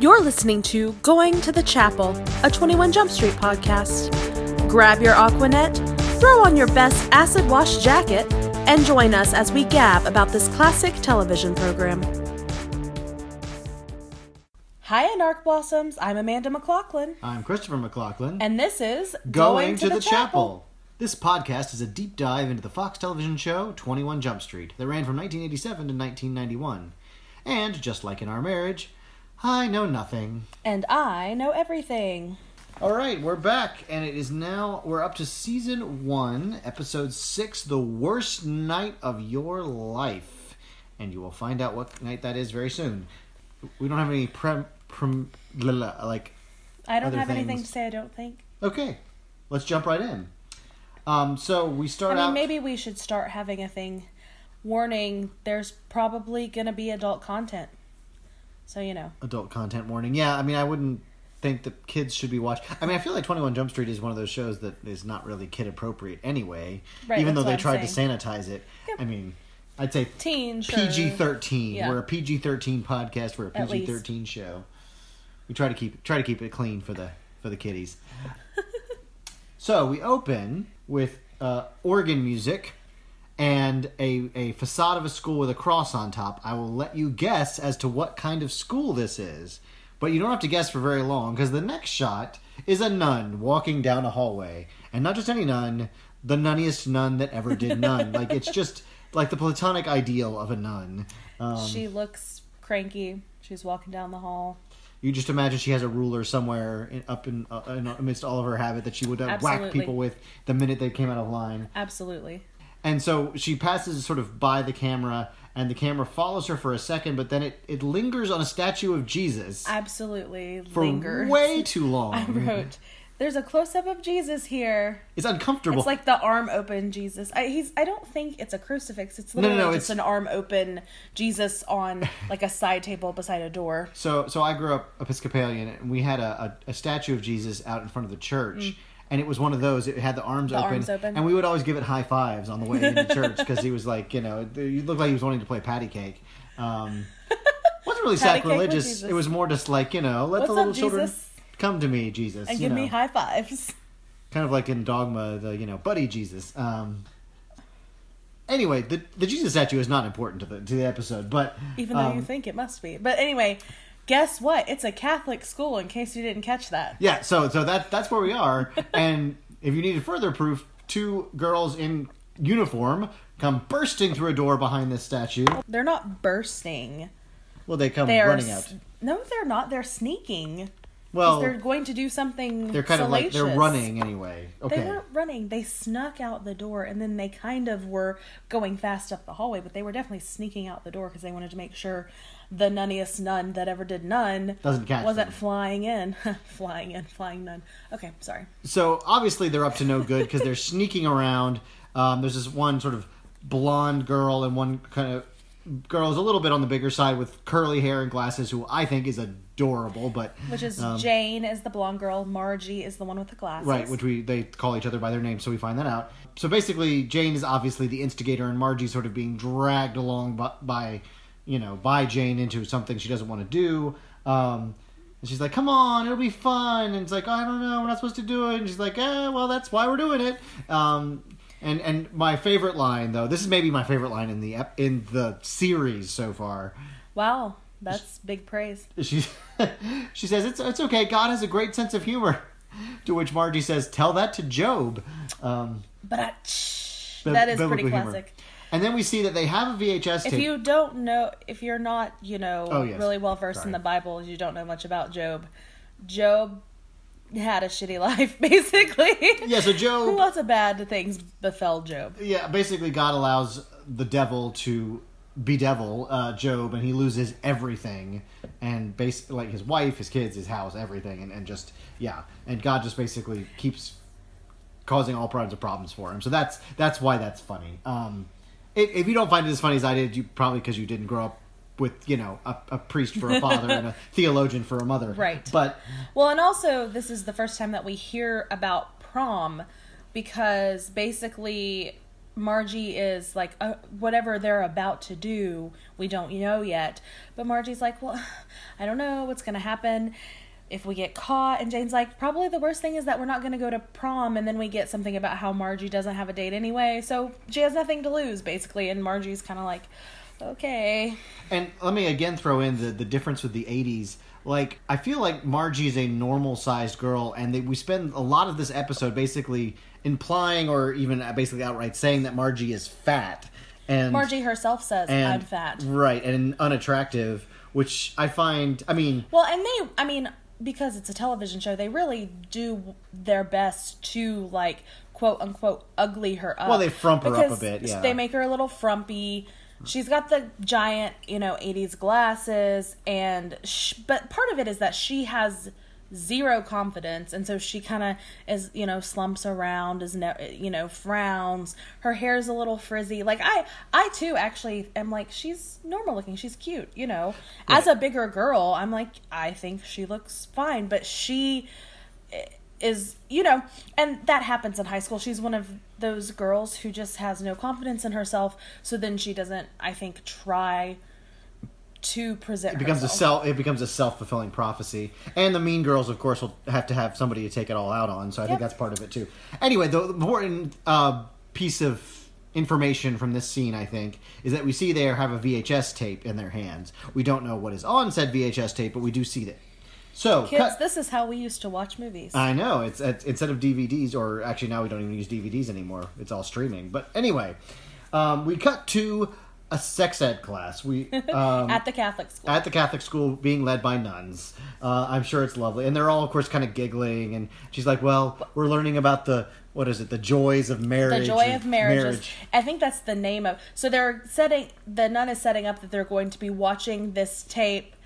You're listening to Going to the Chapel, a 21 Jump Street podcast. Grab your Aquanet, throw on your best acid wash jacket, and join us as we gab about this classic television program. Hi, Anarch Blossoms. I'm Amanda McLaughlin, I'm Christopher McLaughlin. and this is Going, to, the, chapel. This podcast is a deep dive into the Fox television show 21 Jump Street that ran from 1987 to 1991. And just like in our marriage, I know nothing. And I know everything. All right, we're back, and it is now we're up to season one, episode six, the worst night of your life, and you will find out what night that is very soon. We don't have any prem, prem like. I don't have anything to say, I don't think. Okay, let's jump right in. Um, so we start I mean, out. maybe we should start having a thing. Warning, there's probably going to be adult content. So, you know. adult content warning. Yeah, I mean, I wouldn't think that kids should be watching. I mean, I feel like Twenty One Jump Street is one of those shows that is not really kid appropriate anyway. Right, even though they I'm tried to sanitize it. Yep. I mean, I'd say Teen. PG thirteen. Yeah. We're a PG thirteen podcast. We're a PG thirteen show. We try to keep try to keep it clean for the for the kiddies. so we open with uh, organ music and a, a facade of a school with a cross on top. I will let you guess as to what kind of school this is, but you don't have to guess for very long because the next shot is a nun walking down a hallway, and not just any nun, the nunniest nun that ever did nun. like it's just like the platonic ideal of a nun. Um, She looks cranky. She's walking down the hall. you just imagine she has a ruler somewhere in, up in, uh, in amidst all of her habit that she would uh, whack people with the minute they came out of line. Absolutely. And so she passes sort of by the camera, and the camera follows her for a second, but then it, it lingers on a statue of Jesus Absolutely for lingers. way too long. I wrote, there's a close up of Jesus here. It's uncomfortable. It's like the arm open Jesus. I he's I don't think it's a crucifix. It's No, no, literally no, just it's- an arm open Jesus on like a side table beside a door. so so I grew up Episcopalian, and we had a, a, a statue of Jesus out in front of the church. Mm. And it was one of those. It had the arms. The open, arms open. and we would always give it high fives on the way into church because he was like, you know, he looked like he was wanting to play patty cake. Um, wasn't really Patty sacrilegious. It was more just like you know, let What's the little up, children Jesus? come to me, Jesus, And you give me high fives. kind of like in Dogma, the you know, buddy Jesus. Um, anyway, the the Jesus statue is not important to the to the episode, but Even though you um, think it must be. But anyway, guess what? It's a Catholic school in case you didn't catch that. yeah, so so that that's where we are. and if you needed further proof, two girls in uniform come bursting through a door behind this statue. They're not bursting. Well, they come They are running s- out. No, they're not. They're sneaking. Well, they're they're, going to do something They're kind of like they're running anyway. Okay. They weren't running. They snuck out the door, and then they kind of were going fast up the hallway. But they were definitely sneaking out the door because they wanted to make sure the nunniest nun that ever did nun Doesn't catch wasn't them. flying in, flying in, flying nun. Okay, sorry. so obviously they're up to no good because they're sneaking around. Um, there's this one sort of blonde girl and one kind of girl is a little bit on the bigger side with curly hair and glasses, who I think is adorable. But Which is um, Jane is the blonde girl. Margie is the one with the glasses. right, which we they call each other by their names, so we find that out. So basically, Jane is obviously the instigator, and Margie's sort of being dragged along by, by you know by Jane into something she doesn't want to do. Um, and she's like, "Come on, it'll be fun." And it's like, "I don't know, we're not supposed to do it." And she's like, "Eh, well, that's why we're doing it." Um, and and my favorite line though, this is maybe my favorite line in the ep- in the series so far. Wow, that's big praise. She she says, "It's it's okay. God has a great sense of humor." To which Margie says, "Tell that to Job." Um, But I, that is pretty classic. humor. And then we see that they have a VHS If tape. you don't know, if you're not, you know, Oh, yes. really well versed in the Bible, you don't know much about Job. Job had a shitty life, basically. Yeah, so Job- Who Lots of bad things befell Job. yeah, basically, God allows the devil to bedevil uh, Job, and he loses everything, and base like his wife, his kids, his house, everything, and, and just yeah, and God just basically keeps causing all kinds of problems for him. So that's that's why that's funny. Um, if, if you don't find it as funny as I did, you probably because you didn't grow up with you know a, a priest for a father and a theologian for a mother, Right. But Well, and also, this is the first time that we hear about prom because basically Margie is like uh, whatever they're about to do, we don't know yet. But Margie's like, well, I don't know what's gonna happen if we get caught. And Jane's like, probably the worst thing is that we're not gonna go to prom, and then we get something about how Margie doesn't have a date anyway, so she has nothing to lose basically. And Margie's kind of like, okay, And let me again throw in the, the difference with the 80s. Like, I feel like Margie's a normal sized girl, and they, we spend a lot of this episode basically implying or even uh, basically outright saying that Margie is fat. And Margie herself says, and, "I'm fat." Right, and unattractive, which I find, I mean, Well, and they, I mean, because it's a television show, they really do their best to like quote unquote ugly her up. Well, they frump her up a bit, yeah. They make her a little frumpy. She's got the giant, you know, 80s glasses, and sh- but part of it is that she has zero confidence, and so she kind of is, you know, slumps around, is no, you know, frowns. Her hair's a little frizzy. Like I, I too actually am like she's normal looking. She's cute, you know. As a bigger girl, I'm like I think she looks fine, but she eh, is you know and that happens in high school she's one of those girls who just has no confidence in herself so then she doesn't i think try to present it becomes a self it becomes a self-fulfilling prophecy. And the mean girls of course will have to have somebody to take it all out on so i think that's part of it too. Anyway the important uh, piece of information from this scene i think is that we see they have a vhs tape in their hands. We don't know what is on said vhs tape but we do see it so kids cut- this is how we used to watch movies. I know it's, it's instead of DVDs, or actually now we don't even use DVDs anymore. It's all streaming. But anyway, um, we cut to a sex ed class. We um, at the catholic school at the Catholic school being led by nuns. Uh, I'm sure it's lovely, and they're all, of course, kind of giggling. And she's like, "Well, we're learning about the what is it? The joys of marriage. the joy of marriages marriage." i think that's the name of so they're setting the nun is setting up that they're going to be watching this tape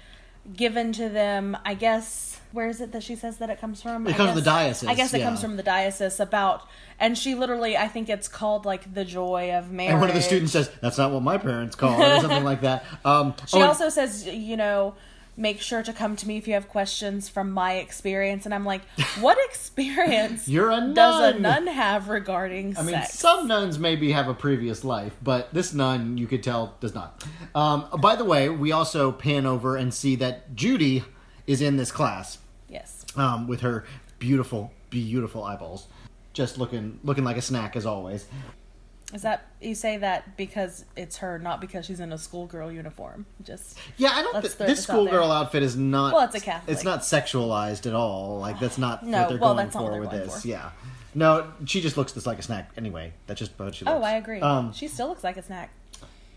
given to them i guess where is it that she says that it comes from It I comes from the guess- diocese, i guess it yeah. comes from the diocese about and she literally i think it's called like the joy of marriage And one of the students says, "That's not what my parents call it," or something like that. Um, she oh, and- also says you know make sure to come to me if you have questions from my experience and i'm like what experience You're a nun. does a nun. nun have regarding I mean, sex some nuns maybe have a previous life, but this nun, you could tell, does not. Um, by the way, we also pan over and see that Judy is in this class yes um, with her beautiful, beautiful eyeballs, just looking looking like a snack as always. Is that you say that because it's her, not because she's in a schoolgirl uniform? Just Yeah, I don't. Th- this out schoolgirl outfit is not. Well, it's a Catholic. It's not sexualized at all. Like that's not No, what they're well, going for with going this. for. Yeah. No, she just looks just like a snack anyway. That's just what she looks. oh, I agree. Um, she still looks like a snack.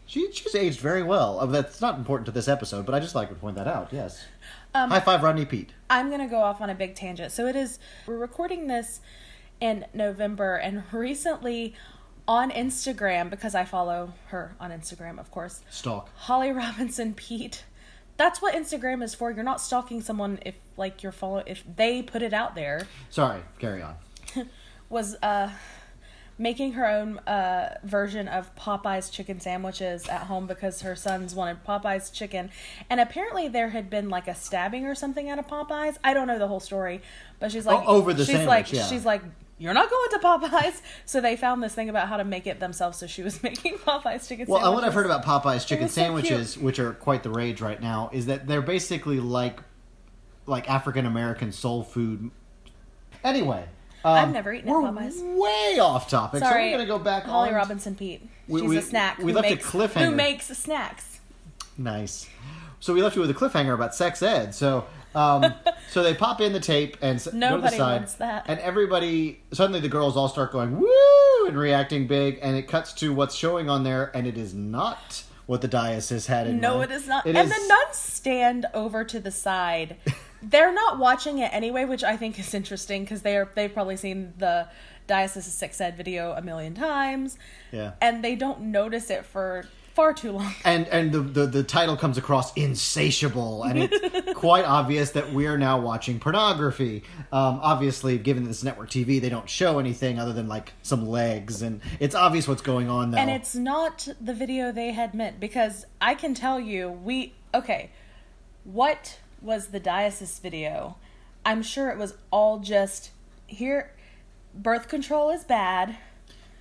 She she's aged very well. Uh, That's not important to this episode, but I just like to point that out. Yes. Um, High five, Rodney Peete. I'm gonna go off on a big tangent. So it is. We're recording this in November, and recently on Instagram because I follow her on Instagram, of course. Stalk. Holly Robinson Peete. That's what Instagram is for. You're not stalking someone if like you're follow if they put it out there. Sorry, carry on. was uh making her own uh version of Popeye's chicken sandwiches at home because her sons wanted Popeye's chicken and apparently there had been like a stabbing or something at a Popeye's. I don't know the whole story, but she's like Oh, over the she's sandwich, like yeah. she's like you're not going to Popeyes. So they found this thing about how to make it themselves. So she was making Popeye's chicken Well, sandwiches. what I've heard about Popeye's chicken was so sandwiches, which are quite the rage right now, is that they're basically like like African American soul food. Anyway, um, I've never eaten at we're Popeyes. Way off topic. Sorry, so we're gonna go back. Holly on. Robinson Peete. We- She's we- a snack. we who left a makes, cliffhanger. Who makes snacks? Nice. So we left you with a cliffhanger about sex ed. So, um, so they pop in the tape and s- go to the Nobody side, wants that. and everybody suddenly the girls all start going woo and reacting big, and it cuts to what's showing on there, and it is not what the diocese had in No, mind. it is not. It and is- the nuns stand over to the side. They're not watching it anyway, which I think is interesting because they are they've probably seen the diocese of sex ed video a million times, Yeah. and they don't notice it for far too long. and and the, the the title comes across insatiable, and it's quite obvious that we are now watching pornography. Um, obviously, given this network TV, they don't show anything other than like some legs, and it's obvious what's going on. Though, And it's not the video they had meant because I can tell you, we okay. What was the diocese video? I'm sure it was all just here. Birth control is bad.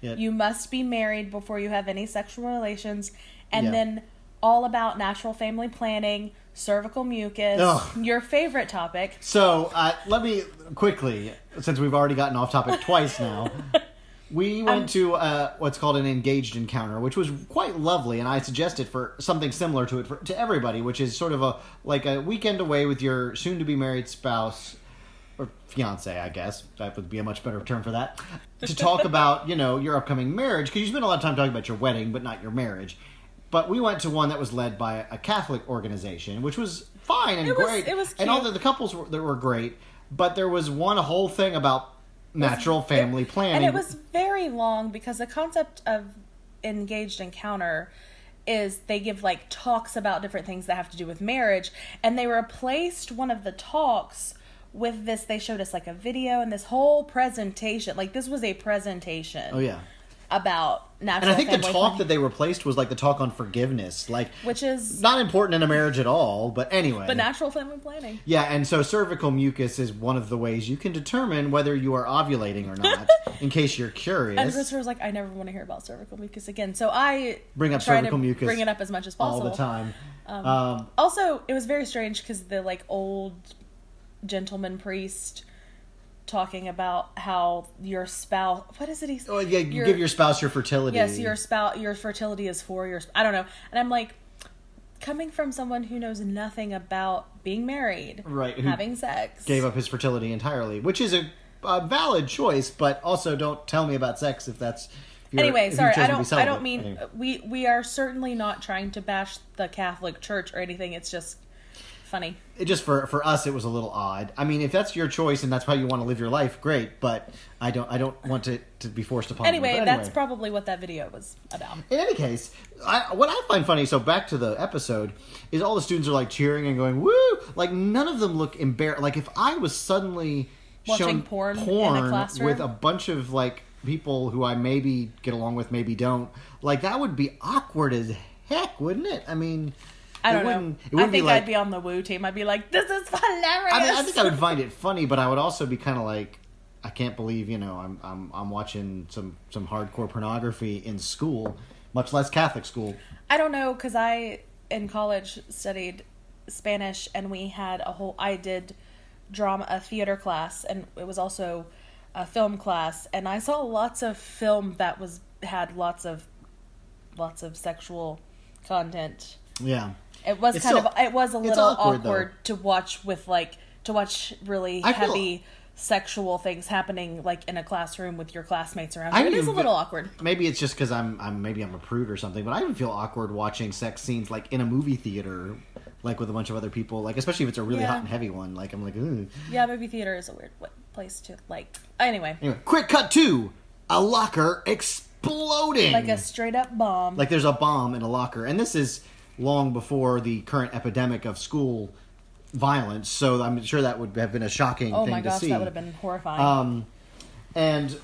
Yeah. You must be married before you have any sexual relations, and Yeah. then all about natural family planning, cervical mucus, Ugh. your favorite topic. So uh, let me quickly, since we've already gotten off topic twice now, we went to uh, what's called an engaged encounter, which was quite lovely, and I suggested for something similar to it for, to everybody, which is sort of a like a weekend away with your soon-to-be married spouse or fiance, I guess that would be a much better term for that, to talk about you know your upcoming marriage because you spend a lot of time talking about your wedding, but not your marriage. But we went to one that was led by a Catholic organization, which was fine and It was- great. it was and all the, the couples were, that were great, but there was one whole thing about natural family planning. And it was very long because the concept of engaged encounter is they give like talks about different things that have to do with marriage and they replaced one of the talks with this they showed us like a video and this whole presentation. Like this was a presentation. Oh yeah, about natural and I think the talk planning, that they replaced was like the talk on forgiveness, like which is not important in a marriage at all. But anyway, but natural family planning Yeah, and so cervical mucus is one of the ways you can determine whether you are ovulating or not. in case you're curious. and Christopher was like, I never want to hear about cervical mucus again. So I Bring up try cervical to mucus bring it up as much as possible all the time. Um, Also, it was very strange because the like old gentleman priest talking about how your spouse what is it he's oh yeah, you your- give your spouse your fertility. yes your spouse your fertility is for your i don't know and I'm like coming from someone who knows nothing about being married Right, having sex gave up his fertility entirely, which is a, a valid choice. But also, don't tell me about sex if that's. if you're- anyway sorry I don't I don't mean Anyway. we we are certainly not trying to bash the Catholic Church or anything it's just funny it just for for us it was a little odd. I mean, if that's your choice and that's how you want to live your life, great. But I don't I don't want to to be forced upon you. anyway, that's probably what that video was about In any case, I, what I find funny, so back to the episode, is all the students are like cheering and going woo. Like none of them look embarrassed. Like if I was suddenly Watching shown porn in a classroom? with a bunch of like people who I maybe get along with, maybe don't, like that would be awkward as heck, wouldn't it? I mean, I don't know. I think like, I'd be on the woo team. I'd be like, "This is hilarious." I mean, I think I would find it funny, but I would also be kind of like, I can't believe you know I'm I'm I'm watching some some hardcore pornography in school, much less Catholic school. I don't know because I in college studied Spanish and we had a whole. I did drama, a theater class, and it was also a film class, and I saw lots of film that was had lots of lots of sexual content. Yeah. It was It's kind still- of it was a little awkward, awkward, to watch with like to watch really I feel- heavy sexual things happening like in a classroom with your classmates around. I. It is a little awkward. Maybe it's just because I'm, I'm maybe I'm a prude or something, but I even feel awkward watching sex scenes like in a movie theater, like with a bunch of other people, like especially if it's a really Yeah. hot and heavy one. Like I'm like. Yeah, movie theater is a weird place to like. Anyway, anyway. Quick cut to a locker exploding, like a straight up bomb. like there's a bomb in a locker, and this is long before the current epidemic of school violence. So I'm sure that would have been a shocking oh thing my to gosh, see. that would have been horrifying. Um, and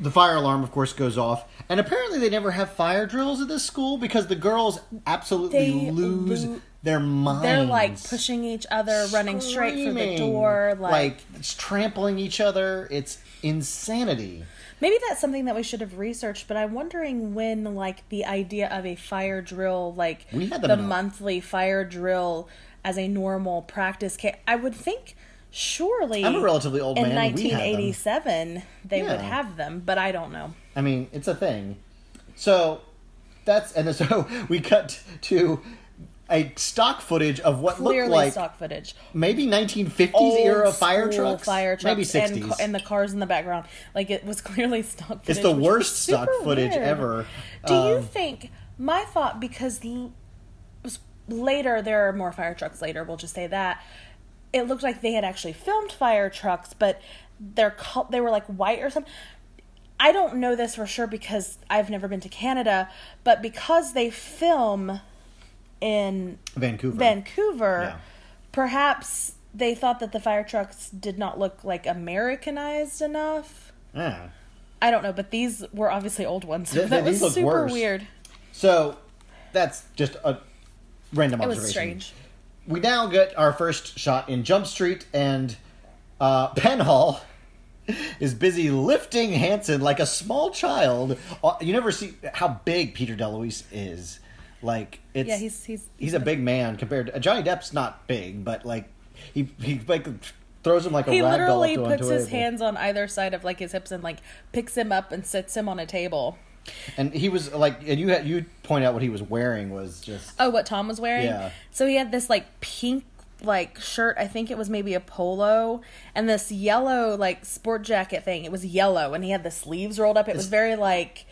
the fire alarm, of course, goes off. And apparently, they never have fire drills at this school because the girls absolutely They lose lo- their minds. They're like pushing each other, running straight for the Screaming, door. Like, it's trampling each other. It's insanity. Maybe that's something that we should have researched. But I'm wondering when like the idea of a fire drill, like the monthly fire drill as a normal practice. Ca- I would think surely I'm a relatively old in man. and we had them. 1987 they would have them, but I don't know. I mean, it's a thing. So that's and so we cut to a stock footage of what Clearly looked like stock footage. maybe 1950s Old era fire school trucks, fire trucks, maybe 60s. and, ca- and the cars in the background. Like it was clearly stock footage. It's the which was worst stock super footage weird. ever. Do you Um, think my thought because l- later there are more fire trucks later. We'll just say that it looked like they had actually filmed fire trucks, but they're col- they were like white or something. I don't know this for sure because I've never been to Canada, but because they film in Vancouver? Vancouver, Yeah. perhaps they thought that the fire trucks did not look like Americanized enough. Yeah. I don't know, but these were obviously old ones. So Th- that was super worse. weird. So that's just a random It observation. was strange. We now get our first shot in Jump Street and uh, Penhall. is busy lifting Hanson like a small child. Uh, You never see how big Peter DeLuise is. Like it's Yeah, he's- he's- he's a big man compared to Johnny Depp's not big, but like he he like throws him like a He rag doll literally up to puts his hands on either side of like his hips and like picks him up and sits him on a table. And he was like, and you had you point out what he was wearing was just Oh, what Tom was wearing? Yeah. So he had this like pink like shirt, I think it was maybe a polo, and this yellow like sport jacket thing. It was yellow and he had the sleeves rolled up. It was very like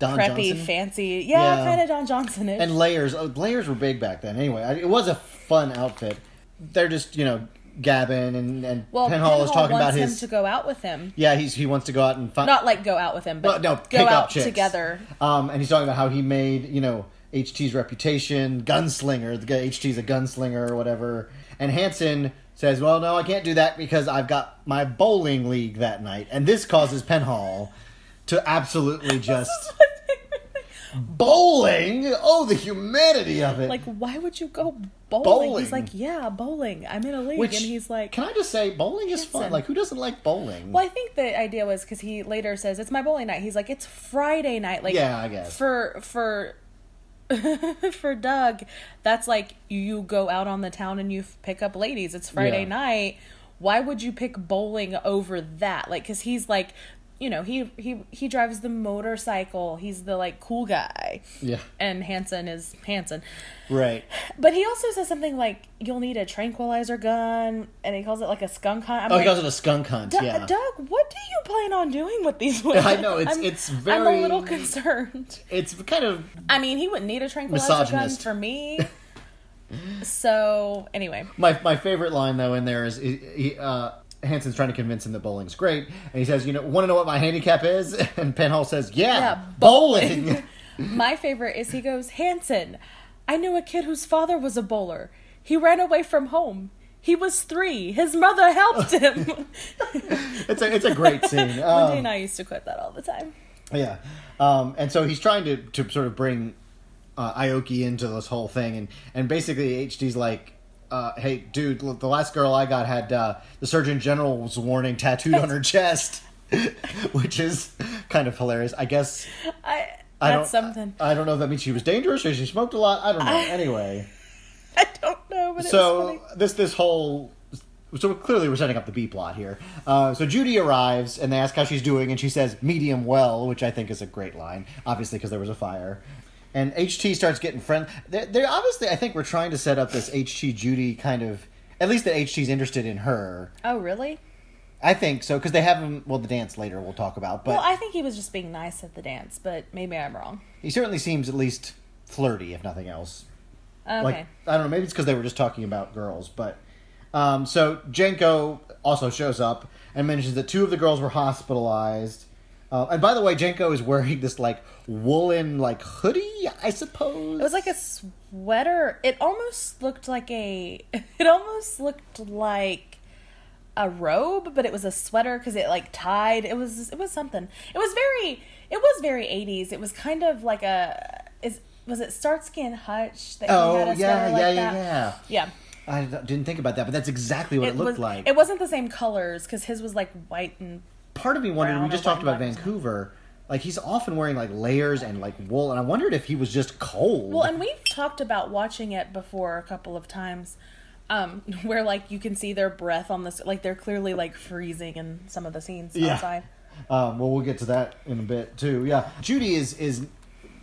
Don preppy, Johnson. fancy. Yeah, Yeah. kind of Don Johnson ish. and layers. Oh, layers were big back then. Anyway, I, it was a fun outfit. They're just you know Gavin and and well, Penhall is talking wants about him his to go out with him. yeah he's he wants to go out and find Not like go out with him, well, but no go out chicks. together. Um, and he's talking about how he made you know HT's reputation, gunslinger. The HT's a gunslinger or whatever. And Hanson says, "Well, no, I can't do that because I've got my bowling league that night." And this causes Penhall to absolutely just bowling. Oh, the humanity of it! like, why would you go bowling? Bowling. He's like, yeah, bowling. I'm in a league, Which and he's like, "Can I just say, bowling is fun? Like, who doesn't like bowling?" Well, I think the idea was because he later says it's my bowling night. He's like, it's Friday night. Like, Yeah, I guess. for for for Doug, that's like you go out on the town and you pick up ladies. It's Friday Yeah. night. Why would you pick bowling over that? Like, because he's like, you know, he he he drives the motorcycle. He's the like cool guy. Yeah. And Hanson is Hanson. right. But he also says something like, "You'll need a tranquilizer gun," and he calls it like a skunk hunt. I'm Oh, like, he calls it a skunk hunt. Yeah. Doug, what do you plan on doing with these women? I know, it's- I'm- it's very. I'm a little concerned. It's kind of I mean, he wouldn't need a tranquilizer gun for me. so anyway, My my favorite line though in there is he, uh, Hanson's trying to convince him that bowling's great, and he says, "You know, want to know what my handicap is?" And Penhall says, "Yeah, Yeah, bowling." my favorite is he goes, Hanson. I knew a kid whose father was a bowler. He ran away from home. He was three. His mother helped him. it's a it's a great scene. Wendy Um, and I used to quote that all the time. yeah, um, and so he's trying to to sort of bring uh, Ioki into this whole thing, and and basically HT's like. Uh, hey, dude! The last girl I got had uh, the Surgeon General's warning tattooed on her chest, which is kind of hilarious. I guess I I don't. something. I don't know if that means she was dangerous or she smoked a lot. I don't know. I- anyway, I don't know, so this this whole so clearly we're setting up the B plot here. Uh, so Judy arrives and they ask how she's doing, and she says medium well, which I think is a great line. Obviously, because there was a fire. And HT starts getting friend. They're, they're obviously. I think we're trying to set up this HT Judy kind of. At least that HT's interested in her. Oh, really? I think so because they have him. Well, the dance later we'll talk about, but Well, I think he was just being nice at the dance, but maybe I'm wrong. he certainly seems at least flirty, if nothing else. Okay. Like I don't know, maybe it's because they were just talking about girls, but um, so Jenko also shows up and mentions that two of the girls were hospitalized. Uh, and by the way, Jenko is wearing this like woolen like hoodie, I suppose. It was like a sweater. It almost looked like a. It almost looked like a robe, but it was a sweater because it like tied. It was. It was something. It was very. It was very eighties. It was kind of like a. Is was it Starsky and Hutch that oh had a yeah, sweater like yeah, that? yeah, yeah. Yeah. I didn't think about that, but that's exactly what it, looked was, like. It wasn't the same colors because his was like white and. Part of me wondered. brown We just talked about and black or something. Vancouver. Like he's often wearing like layers and like wool, and I wondered if he was just cold. Well, and we've talked about watching it before a couple of times, um, where like you can see their breath on this, like they're clearly like freezing in some of the scenes Yeah. outside. Um, well, we'll get to that in a bit too. Yeah, Judy is is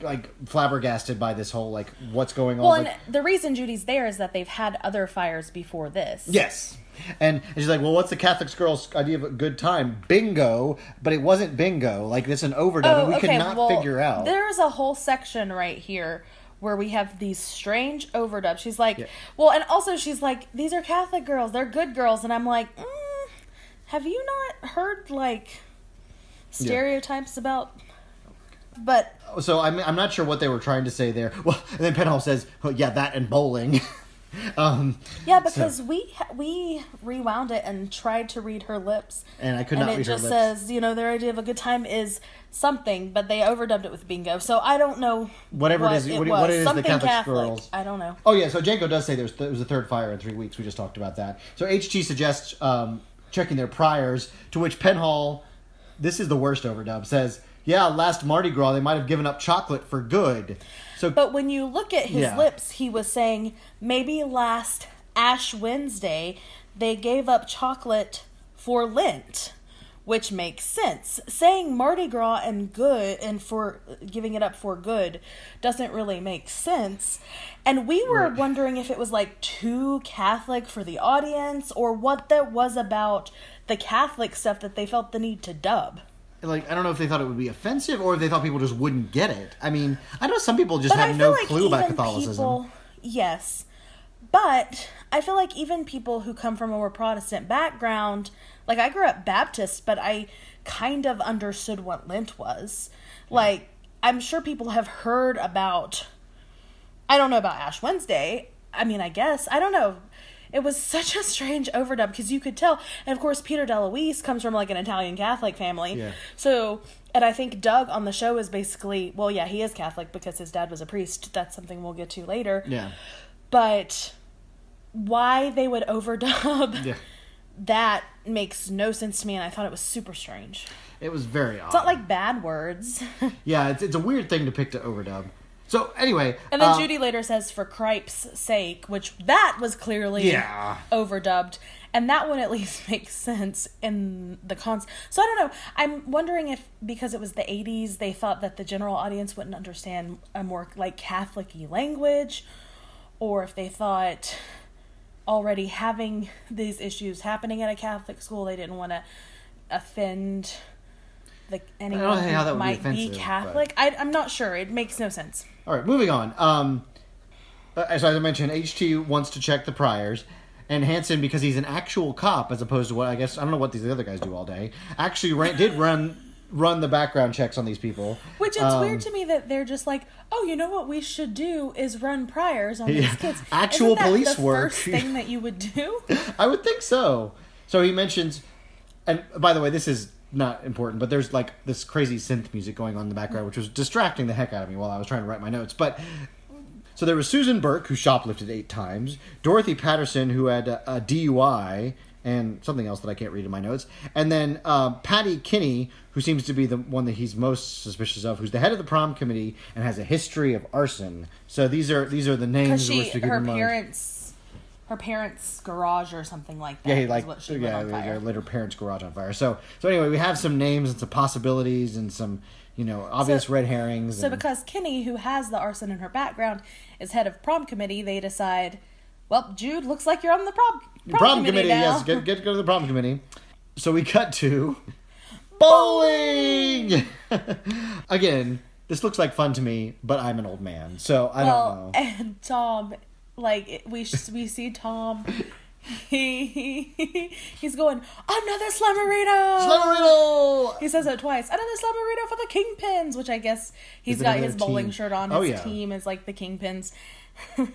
like flabbergasted by this whole like what's going on. Well, like- and the reason Judy's there is that they've had other fires before this. yes, and, and she's like, "Well, what's the Catholic girl's idea of a good time? Bingo!" But it wasn't bingo. Like it's an overdub, and we could not well, figure out. There's a whole section right here where we have these strange overdubs. She's like, Yeah. well, and also she's like, these are Catholic girls, they're good girls, and I'm like, mm, have you not heard like stereotypes about? But So I'm I'm not sure what they were trying to say there. Well, and then Penhall says, oh, "Yeah, that and bowling." um, yeah, because we we rewound it and tried to read her lips, and I could and not it read just her lips. says, you know, their idea of a good time is something, but they overdubbed it with bingo. So I don't know Whatever it what is- it what- was. what it is the something Catholic Catholic. girls- I don't know. Oh yeah, so Jenko does say there's there was a third fire in three weeks. We just talked about that. So HT suggests um, checking their priors. To which Penhall, this is the worst overdub, says, "Yeah, last Mardi Gras they might have given up chocolate for good." So But when you look at his Yeah. lips, he was saying maybe last Ash Wednesday they gave up chocolate for Lent, which makes sense. Saying Mardi Gras and good and for giving it up for good doesn't really make sense. And we were Right. wondering if it was like too Catholic for the audience or what that was about the Catholic stuff that they felt the need to dub. Like I don't know if they thought it would be offensive or if they thought people just wouldn't get it. I mean, I know some people just But have no like clue about Catholicism. People, yes, but I feel like even people who come from a more Protestant background, like I grew up Baptist, but I kind of understood what Lent was. Like I'm sure people have heard about. I don't know about Ash Wednesday. I mean, I guess I don't know. It was such a strange overdub because you could tell, and of course Peter DeLuise comes from like an Italian Catholic family. Yeah. So, and I think Doug on the show is basically, well, yeah, he is Catholic because his dad was a priest. That's something we'll get to later. Yeah. But why they would overdub Yeah. that makes no sense to me, and I thought it was super strange. It was very odd. It's not like bad words. yeah, it's, it's a weird thing to pick to overdub. So anyway, And then uh, Judy later says, for Cripe's sake, which that was clearly Yeah. overdubbed. And that one at least makes sense in the cons. So I don't know. I'm wondering if because it was the 80s, they thought that the general audience wouldn't understand a more like Catholic y language, or if they thought already having these issues happening at a Catholic school, they didn't want to offend the anyone know how that who would be might be, offensive, but- Catholic. I, I'm not sure. It makes no sense. All right, moving on. Um, uh, as I mentioned, HT wants to check the priors, and Hanson, because he's an actual cop as opposed to what I guess I don't know what these other guys do all day, actually ran, did run run the background checks on these people. Which it's Um, weird to me that they're just like, oh, you know what we should do is run priors on Yeah. these kids. Actual police the work. First thing that you would do. I would think so. So he mentions, and by the way, this is not important, but there's like this crazy synth music going on in the background, which was distracting the heck out of me while I was trying to write my notes. But so there was Susan Burke, who shoplifted eight times, Dorothy Patterson, who had a, a DUI, and something else that I can't read in my notes, and then uh, Patty Kinney, who seems to be the one that he's most suspicious of, who's the head of the prom committee and has a history of arson. So these are these are the names she, to keep her in mind. Her parents' garage or something like that. Yeah, he is like what she lit yeah, fire. lit her parents' garage on fire. So so anyway, we have some names and some possibilities and some you know obvious So- red herrings. So and- because Kinney, who has the arson in her background, is head of prom committee, they decide, well, Jude, looks like you're on the prom prom, prom committee, committee, yes, get get go to the prom committee. So we cut to bowling again. This looks like fun to me, but I'm an old man, so I well, don't know. and Tom, like it- we we see Tom, he, he's going another slummerito. Slummerino! He says it twice. Another slummerito for the kingpins, which I guess he's got his bowling team? shirt on. Oh, His yeah. team is like the kingpins.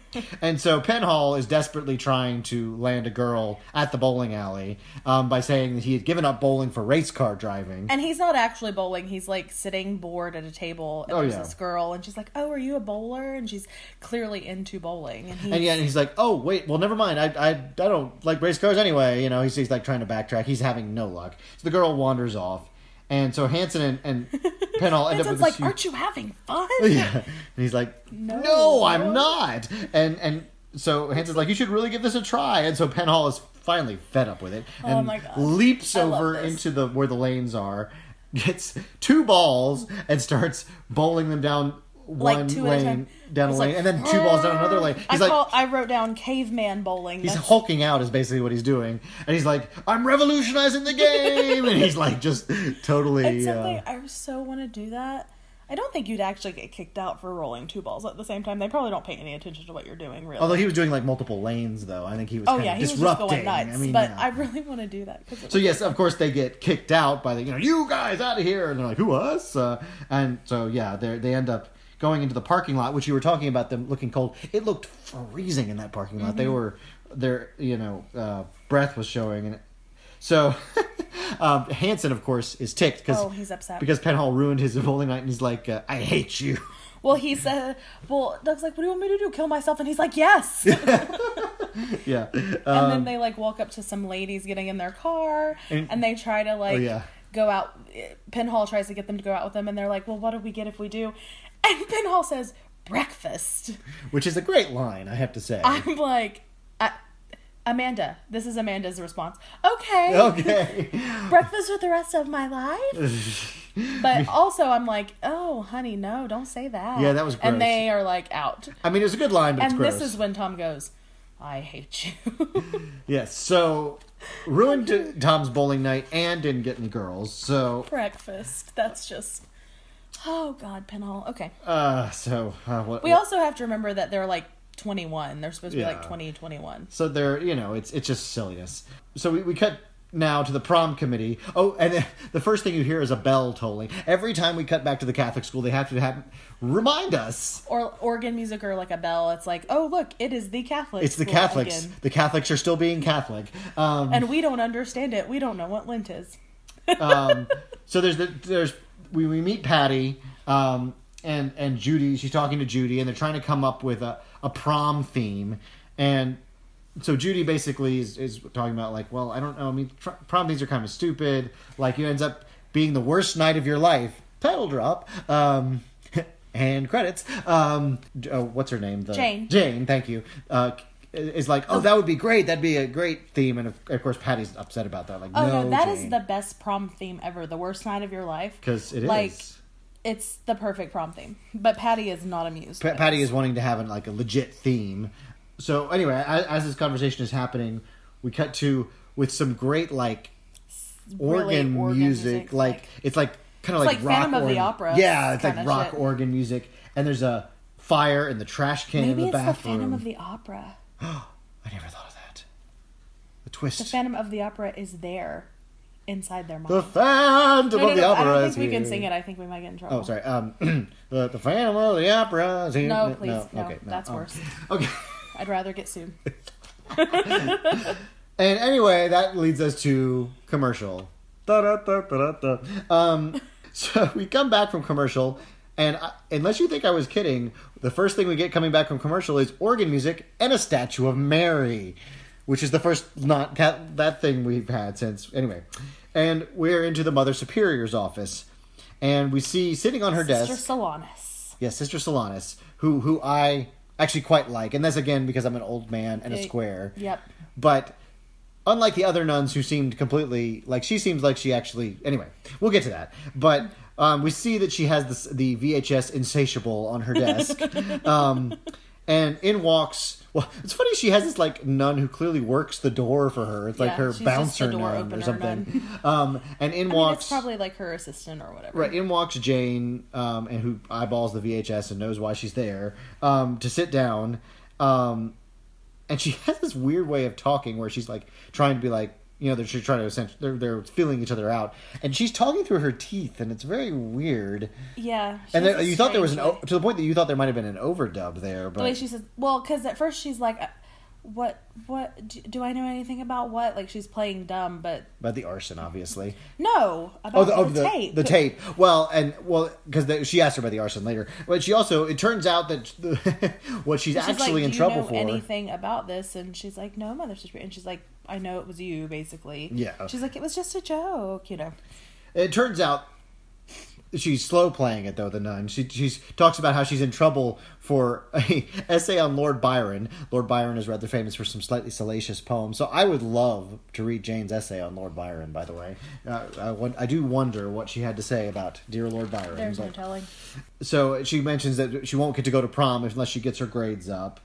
And so Penhall is desperately trying to land a girl at the bowling alley um, by saying that he had given up bowling for race car driving. And he's not actually bowling. He's like sitting bored at a table. And Oh, there's yeah. this girl, and she's like, "Oh, are you a bowler?" And she's clearly into bowling. And he's, And yet he's like, oh wait, well never mind. I I, I don't like race cars anyway. You know, he's, he's like trying to backtrack. He's having no luck. So the girl wanders off, and so Hanson and, and Penhall end up with Hanson's this like, huge- "Aren't you having fun?" yeah. And he's like, No. no, I'm not. And and so Hanson's like, you should really give this a try. And so Penhall is finally fed up with it oh and Oh leaps over into the where the lanes are, gets two balls and starts bowling them down like one two lane down a lane like, and then two balls down another lane. I He's like call, I wrote down caveman bowling. He's That's- hulking out is basically what he's doing, and he's like, "I'm revolutionizing the game," and he's like just totally. Uh, I so want to do that. I don't think you'd actually get kicked out for rolling two balls at the same time. They probably don't pay any attention to what you're doing, really. although he was doing like multiple lanes, though, I think he was. oh yeah, he was just disrupting. going nuts. I mean, but yeah. I really want to do that So yes, of course they get kicked out by the you know you guys out of here, and they're like who us? Uh, and so yeah, they they end up going into the parking lot, which you were talking about them looking cold. It looked freezing in that parking lot. They Mm-hmm. were their you know uh, breath was showing, and so um, Hanson of course is ticked because Oh, he's upset. because Penhall ruined his bowling night, and he's like I hate you. Well, he said, "Well, Doug's like, what do you want me to do? Kill myself?" And he's like, "Yes." yeah. and Um, then they like walk up to some ladies getting in their car And- and, they try to like Oh, yeah. go out Penhall tries to get them to go out with them and they're like well what do we get if we do and Penhall says breakfast which is a great line, I have to say. i'm like I, amanda this is amanda's response okay okay. breakfast with the rest of my life but also i'm like oh honey no don't say that Yeah, that was gross. and they are like out I mean, it was a good line, but it's and this is when tom goes i hate you Yes. So ruined Tom's bowling night and didn't get any girls. So breakfast. That's just. Oh God, Penhall. Okay. uh so uh, what, We also have to remember that they're like 21. They're supposed to be like 20, 21. so they're you know it's it's just silliness. So we, we cut now to the prom committee. Oh, and the first thing you hear is a bell tolling. Every time we cut back to the Catholic school, they have to have remind us Or organ music or like a bell. It's like, oh look, it is the Catholic. it's the Catholics. again. The Catholics are still being Catholic. Um, And we don't understand it. We don't know what Lent is. um, so there's the, there's we, we meet Patty um, and and Judy. She's talking to Judy, and they're trying to come up with a, a prom theme. And so Judy basically is, is talking about like, well, I don't know. I mean, tr- prom themes are kind of stupid. Like, it ends up being the worst night of your life. Title drop. Um, and credits. Um, uh, what's her name? The, Jane. Jane. Thank you. Uh, is like, oh, that would be great. That'd be a great theme. And of, of course, Patty's upset about that. Like, Oh no, no, that is Jane. the best prom theme ever. The worst night of your life. because it is. like it's the perfect prom theme. But Patty is not amused. Pa- Patty is wanting to have like a legit theme. So anyway, as, as this conversation is happening, we cut to with some great like Really organ, organ music, music, like, like- it's like kind of like, like rock Phantom of the Opera Yeah, it's like rock shit. organ music, and there's a fire in the trash can Maybe in the it's the. Phantom of the Opera. I never thought of that. The twist. The Phantom of the Opera is there inside their mind. The Phantom No, no, of the no, Opera I don't is think we can sing it. I think we might get in trouble. Oh, sorry. Um, the, the Phantom of the Opera is here. No, please, no, okay, that's oh. worse. Okay. I'd rather get sued. And anyway, that leads us to commercial. Um, so we come back from commercial, and I, unless you think I was kidding, the first thing we get coming back from commercial is organ music and a statue of Mary, which is the first not that, that thing we've had since anyway. And we're into the Mother Superior's office, and we see sitting on her desk. Sister desk. Solanus. Yes, Sister Solanus, who who I actually quite like, and that's again because I'm an old man and a square. Yep. But unlike the other nuns who seemed completely like she seems like she actually anyway, we'll get to that. But um, we see that she has this, the VHS insatiable on her desk. um, and in walks well, it's funny she has this like nun who clearly works the door for her. It's like her bouncer nun or something. Um, and in I mean, walks it's probably like her assistant or whatever. Right, in walks Jane, um, and who eyeballs the VHS and knows why she's there um, to sit down. Um, and she has this weird way of talking where she's like trying to be like, you know, they're trying to essentially they're they're feeling each other out, and she's talking through her teeth, and it's very weird. Yeah. And you thought there was an o- to the point that you thought there might have been an overdub there, The way but she says, well, because at first she's like, uh, "What? What? Do, do I know anything about what?" Like she's playing dumb, but but the arson, obviously. no, about Oh, the, the, oh, the, tape. the tape. Well, and well, because she asked her about the arson later, but she also it turns out that the, what she's, She's actually like, in trouble for. anything about this? And she's like, "No, Mother Superior." And she's like, "I know it was you, basically." Yeah. She's like, "It was just a joke," you know. It turns out she's slow playing it though. The nun. She she's talks about how she's in trouble for a essay on Lord Byron. Lord Byron is rather famous for some slightly salacious poems. So I would love to read Jane's essay on Lord Byron. By the way, uh, I, I do wonder what she had to say about dear Lord Byron. There's no telling. so she mentions that she won't get to go to prom unless she gets her grades up.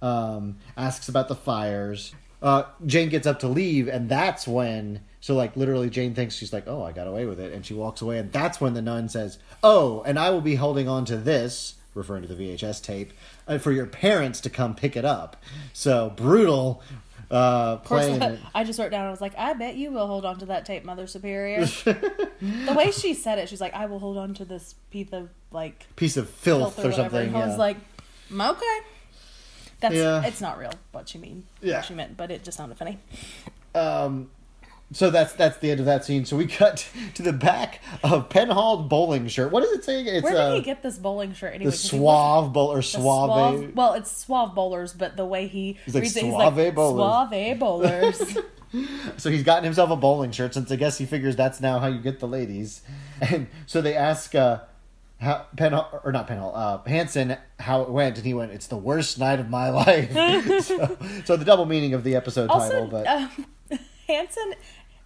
Um, asks about the fires. Uh, Jane gets up to leave, and that's when. So, like, literally, Jane thinks she's like, "Oh, I got away with it," and she walks away, and that's when the nun says, "Oh, and I will be holding on to this." Referring to the VHS tape, uh, for your parents to come pick it up. So brutal, uh, Of course. I just wrote down. I was like, "I bet you will hold on to that tape, Mother Superior." the way she said it, she's like, "I will hold on to this piece of like piece of filth, filth or, or something. And I was like, "Mm, "Okay." That's Yeah. it's not real what she mean Yeah. what she meant, but it just sounded funny. um, so that's that's the end of that scene. So we cut to the back of Penhall's bowling shirt. What is it saying? It's Where did uh, he get this bowling shirt anyway? the 'Cause he wasn't- suave bowl or suave. suave- Well, it's suave bowlers, but the way he He's like, reads it, he's "Suave like bowlers." suave bowlers. So he's gotten himself a bowling shirt since I guess he figures that's now how you get the ladies. And so they ask uh, how Penhall or not Penhall, uh, Hanson how it went, and he went, "It's the worst night of my life." so, so the double meaning of the episode title, but um, Hanson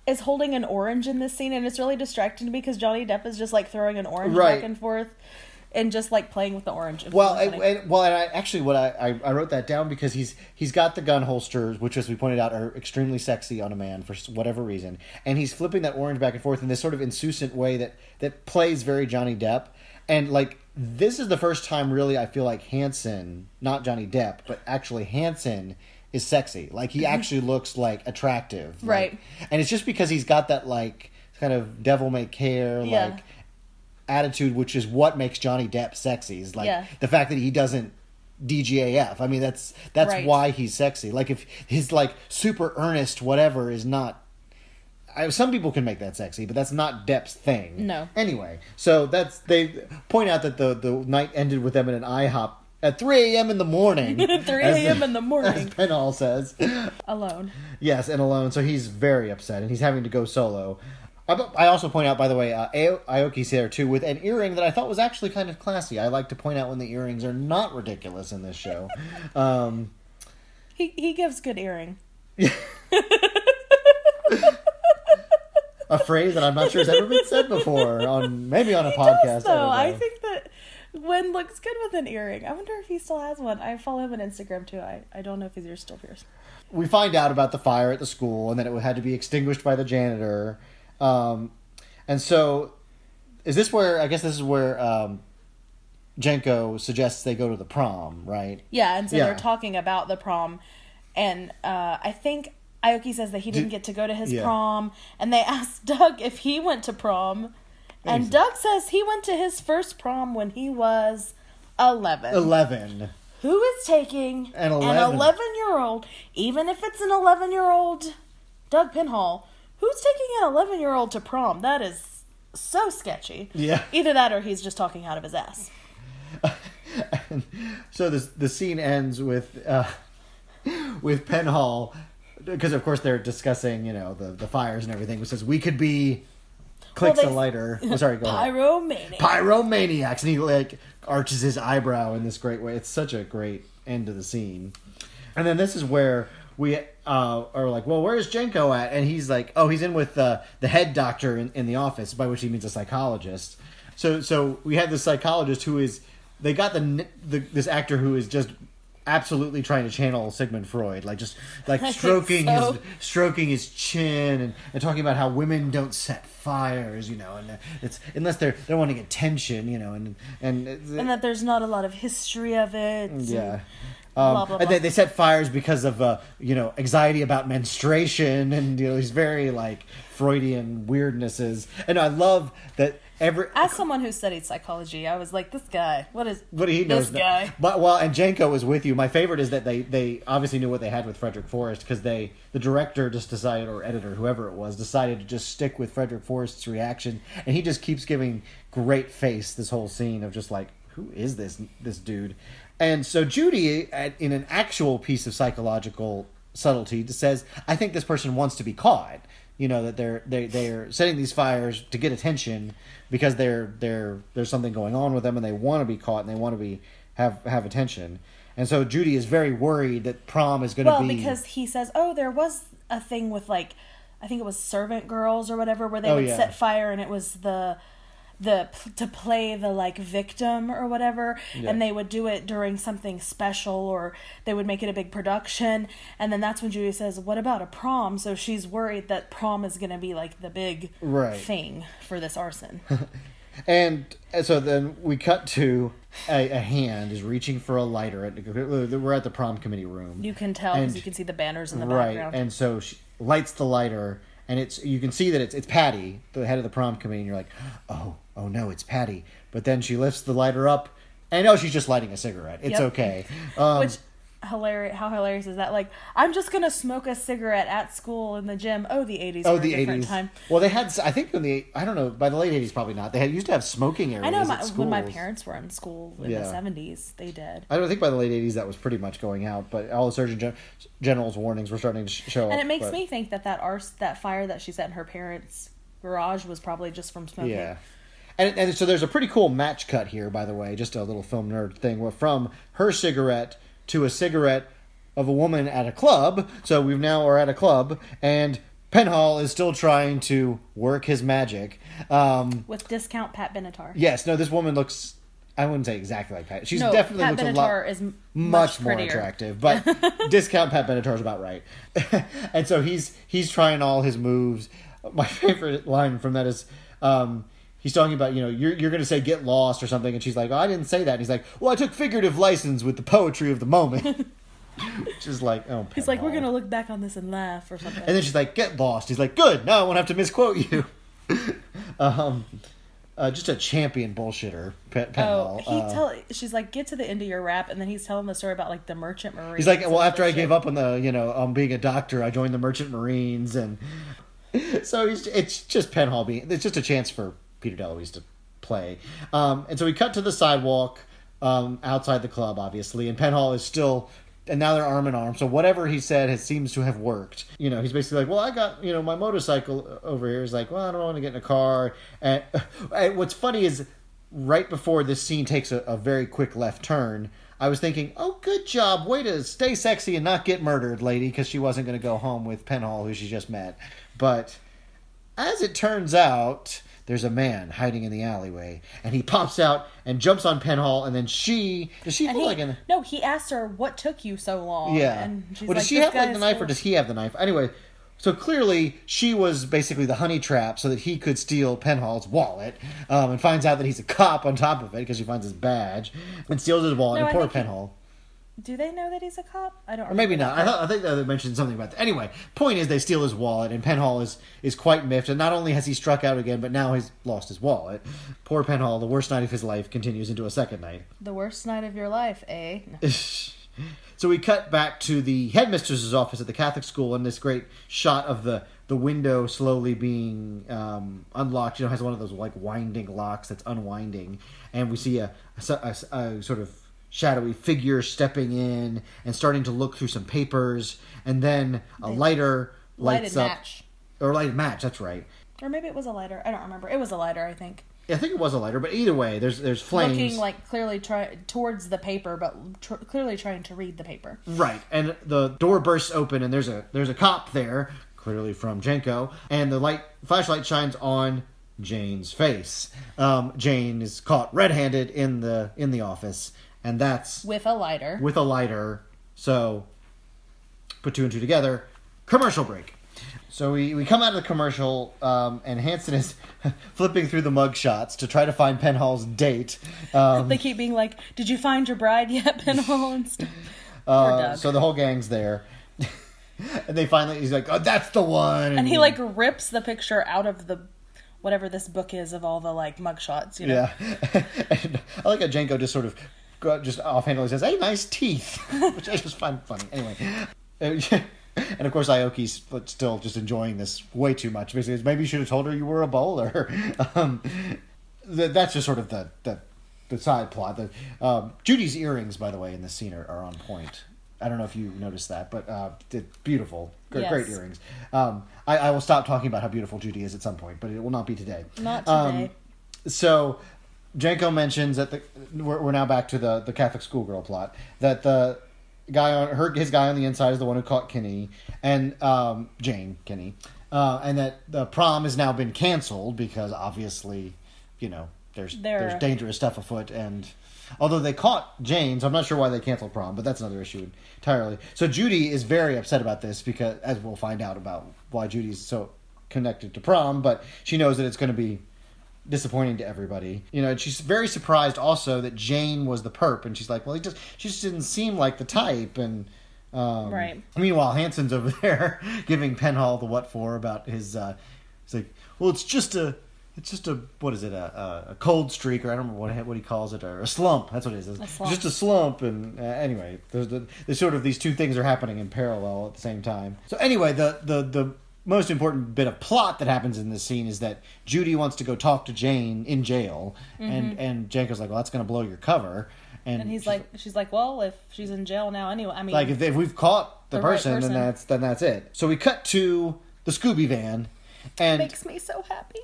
is holding an orange in this scene, and it's really distracting to me because Johnny Depp is just like throwing an orange Right. back and forth, and just like playing with the orange. Well, and, well, and I actually what I, I I wrote that down because he's he's got the gun holsters, which as we pointed out are extremely sexy on a man for whatever reason, and he's flipping that orange back and forth in this sort of insouciant way that that plays very Johnny Depp, and like this is the first time really I feel like Hanson, not Johnny Depp, but actually Hanson is sexy. Like he actually looks like attractive, like- Mm-hmm. Right. and it's just because he's got that like kind of devil may care Yeah. like attitude, which is what makes Johnny Depp sexy. Is like Yeah. the fact that he doesn't DGAF. I mean, that's that's Right. why he's sexy. Like if his like super earnest whatever is not. I, some people can make that sexy, but that's not Depp's thing. No. Anyway, so that's they point out that the the night ended with them in an IHOP at 3 a.m. in the morning. 3 a.m. in the morning. As Penhall says. alone. Yes, and alone. So he's very upset, and he's having to go solo. I, I also point out, by the way, uh, Ao- Ioki's there too with an earring that I thought was actually kind of classy. I like to point out when the earrings are not ridiculous in this show. Um, He he gives good earring. a phrase that I'm not sure has ever been said before on maybe on a He podcast. does, though. I, I, think that Nguyen looks good with an earring. I wonder if he still has one. I follow him on Instagram too. I, I don't know if his ears still pierced. we find out about the fire at the school and that it had to be extinguished by the janitor. Um, and so, is this where I guess this is where um, Jenko suggests they go to the prom, right? Yeah, and so Yeah. they're talking about the prom, and uh, I think Ioki says that he didn't get to go to his yeah. prom, and they asked Doug if he went to prom, and He's- Doug says he went to his first prom when he was eleven. Eleven. Who is taking An an 11. 11 year old, even if it's an 11 year old Doug Penhall, who's taking an 11 year old to prom? That is so sketchy. Yeah. Either that or he's just talking out of his ass. So this the scene ends with uh, with Penhall because of course they're discussing you know the the fires and everything. Which says we could be clicks they- a lighter. Oh, sorry, go ahead. Pyromaniac. Pyromaniacs, and he like arches his eyebrow in this great way. It's such a great end to the scene. And then this is where we uh, are like, well, where's Jenko at? And he's like, oh, he's in with uh, the head doctor in, in the office, by which he means a psychologist. So, so we have this psychologist who is they got the, the this actor who is just absolutely trying to channel Sigmund Freud, like just like stroking so. his stroking his chin and, and talking about how women don't set fires, you know, and uh, it's unless they're they're wanting attention, you know, and and, and that there's not a lot of history of it. yeah. Blah, Um, blah, and they, blah. they set fires because of uh, you know anxiety about menstruation and you know these very like Freudian weirdnesses. And I love that every As someone who studied psychology, I was like, this guy, what is what he this knows that- guy? But well, and Jenko was with you. My favorite is that they they obviously knew what they had with Frederick Forrest because they the director just decided or editor whoever it was decided to just stick with Frederick Forrest's reaction, and he just keeps giving great face this whole scene of just like who is this this dude, and so Judy in an actual piece of psychological subtlety says I think this person wants to be caught. You know that they're they they're setting these fires to get attention because they're they're there's something going on with them and they want to be caught and they want to be have have attention. And so Judy is very worried that prom is going to Well, be because he says, oh, there was a thing with like, I think it was servant girls or whatever, where they Oh, would yeah. set fire and it was the the to play the like victim or whatever Yeah. and they would do it during something special or they would make it a big production and then that's when Judy says what about a prom so she's worried that prom is going to be like the big Right. thing for this arson And so then we cut to a, a hand is reaching for a lighter. At, we're at the prom committee room. you can tell because you can see the banners in the right, background and so she lights the lighter, and it's you can see that it's it's Patty, the head of the prom committee, and you're like, oh, oh no, it's Patty. But then she lifts the lighter up, and oh, she's just lighting a cigarette. It's Yep. okay. Um, which hilarious. How hilarious is that? Like, I'm just gonna smoke a cigarette at school in the gym. Oh, the 80s. Oh, the different eighties. Time. Well, they had. I think in the. I don't know. By the late eighties, probably not. They had used to have smoking areas. I know my, when my parents were in school in Yeah. the 70s, they did. I don't think by the late '80s that was pretty much going out, but all the Surgeon Gen- General's warnings were starting to sh- show up. And it makes but- me think that that arse, that fire that she set in her parents' garage was probably just from smoking. Yeah. And, and so there's a pretty cool match cut here, by the way, just a little film nerd thing. Where from her cigarette to a cigarette of a woman at a club. So we've now are at a club, and Penhall is still trying to work his magic. Um, With discount Pat Benatar. yes, no, this woman looks. I wouldn't say exactly like Pat. She's no, definitely Pat looks Benatar a lot is much, much, more attractive. But discount Pat Benatar's about right. and so he's he's trying all his moves. My favorite line from that is um, he's talking about you know you're you're going to say get lost or something, and she's like, oh, I didn't say that. And he's like, well, I took figurative license with the poetry of the moment. Which is like, oh, He's like, we're gonna look back on this and laugh or something. And then she's like, get lost. He's like, good. Now I won't have to misquote you. um, uh, just a champion bullshitter, Pe- Oh, Penhall. he Uh, tell. She's like, get to the end of your rap, and then he's telling the story about like the merchant marine. He's like, well, after I gave up on the, you know, on being a doctor, I joined the Merchant Marines, and so he's, it's just Penhall being, it's just a chance for Peter DeLuise to play. Um, and so we cut to the sidewalk um, outside the club, obviously, and Penhall is still, and now they're arm in arm. So whatever he said has seems to have worked. You know, he's basically like, well, I got, you know, my motorcycle over here. He's like, well, I don't want to get in a car. And, and what's funny is right before this scene takes a, a very quick left turn, I was thinking, oh, good job. Way to stay sexy and not get murdered, lady, because she wasn't going to go home with Penhall, who she just met. But as it turns out, there's a man hiding in the alleyway, and he pops out and jumps on Penhall, and then she does she look he, like an no, he asked her what took you so long. yeah? and she's well, does like, she have like the knife, or does he have the knife? Anyway, so clearly she was basically the honey trap, so that he could steal Penhall's wallet, um, and finds out that he's a cop on top of it because she finds his badge and steals his wallet. No, and I poor think he- Penhall. Do they know that he's a cop? I don't. Or maybe not. I, I think they mentioned something about that. Anyway, point is they steal his wallet, and Penhall is is quite miffed. And not only has he struck out again, but now he's lost his wallet. Poor Penhall, the worst night of his life, continues into a second night. The worst night of your life, eh? So we cut back to the headmistress's office at the Catholic school, and this great shot of the the window slowly being um, unlocked. You know, has one of those like winding locks that's unwinding, and we see a, a, a- a sort of shadowy figure stepping in and starting to look through some papers, and then a lighter lights up match, or lighted match. That's right. or maybe it was a lighter. I don't remember. It was a lighter, I think. I think it was a lighter, but either way, there's there's flames. Looking like clearly try towards the paper, but tr- clearly trying to read the paper. Right, and the door bursts open, and there's a there's a cop there, clearly from Jenko, and the light flashlight shines on Jane's face. Um, Jane is caught red-handed in the in the office, and that's with a lighter. with a lighter. So put two and two together. Commercial break. So we, we come out of the commercial, um, and Hanson is flipping through the mug shots to try to find Penhall's date. Um, they keep being like, "Did you find your bride yet, Penhall?" and stuff. Uh, so the whole gang's there. and they finally, he's like, oh, that's the one. and he like rips the picture out of the whatever this book is of all the like mugshots. You know, yeah. I like how Jenko just sort of, just offhandedly says, hey, nice teeth. Which I just find funny. Anyway. And of course, Ioki's still just enjoying this way too much. Basically, maybe you should have told her you were a bowler. Um, th- that's just sort of the, the, the side plot. The, um, Judy's earrings, by the way, in this scene are, are on point. I don't know if you noticed that, but uh, beautiful. Great, Yes. great earrings. Um, I, I will stop talking about how beautiful Judy is at some point, but it will not be today. not Um, today. so Jenko mentions that the we're, we're now back to the the Catholic schoolgirl plot that the guy on her his guy on the inside is the one who caught Kinney and um, Jane Kinney, uh, and that the prom has now been canceled because obviously, you know, there's There- there's dangerous stuff afoot and. Although they caught Jane, so I'm not sure why they canceled prom, but that's another issue entirely. So Judy is very upset about this because, as we'll find out about why Judy's so connected to prom, but she knows that it's going to be disappointing to everybody. You know, and she's very surprised also that Jane was the perp, and she's like, well, he just she just didn't seem like the type, and um, Right. Meanwhile, Hanson's over there giving Penhall the what for about his. Uh, he's like, well, it's just a it's just a what is it a, a, a cold streak or I don't remember what what he calls it or a slump. That's what it is. Slump. just a slump. And uh, anyway, there's the there's sort of these two things are happening in parallel at the same time. So anyway, the the the most important bit of plot that happens in this scene is that Judy wants to go talk to Jane in jail, and and Jenko's like, well, that's going to blow your cover. And, And he's she's like, she's like, well, if she's in jail now anyway, I mean, like if, if we've caught the, The right person, person. then that's then that's it. So we cut to the Scooby van, and it makes me so happy.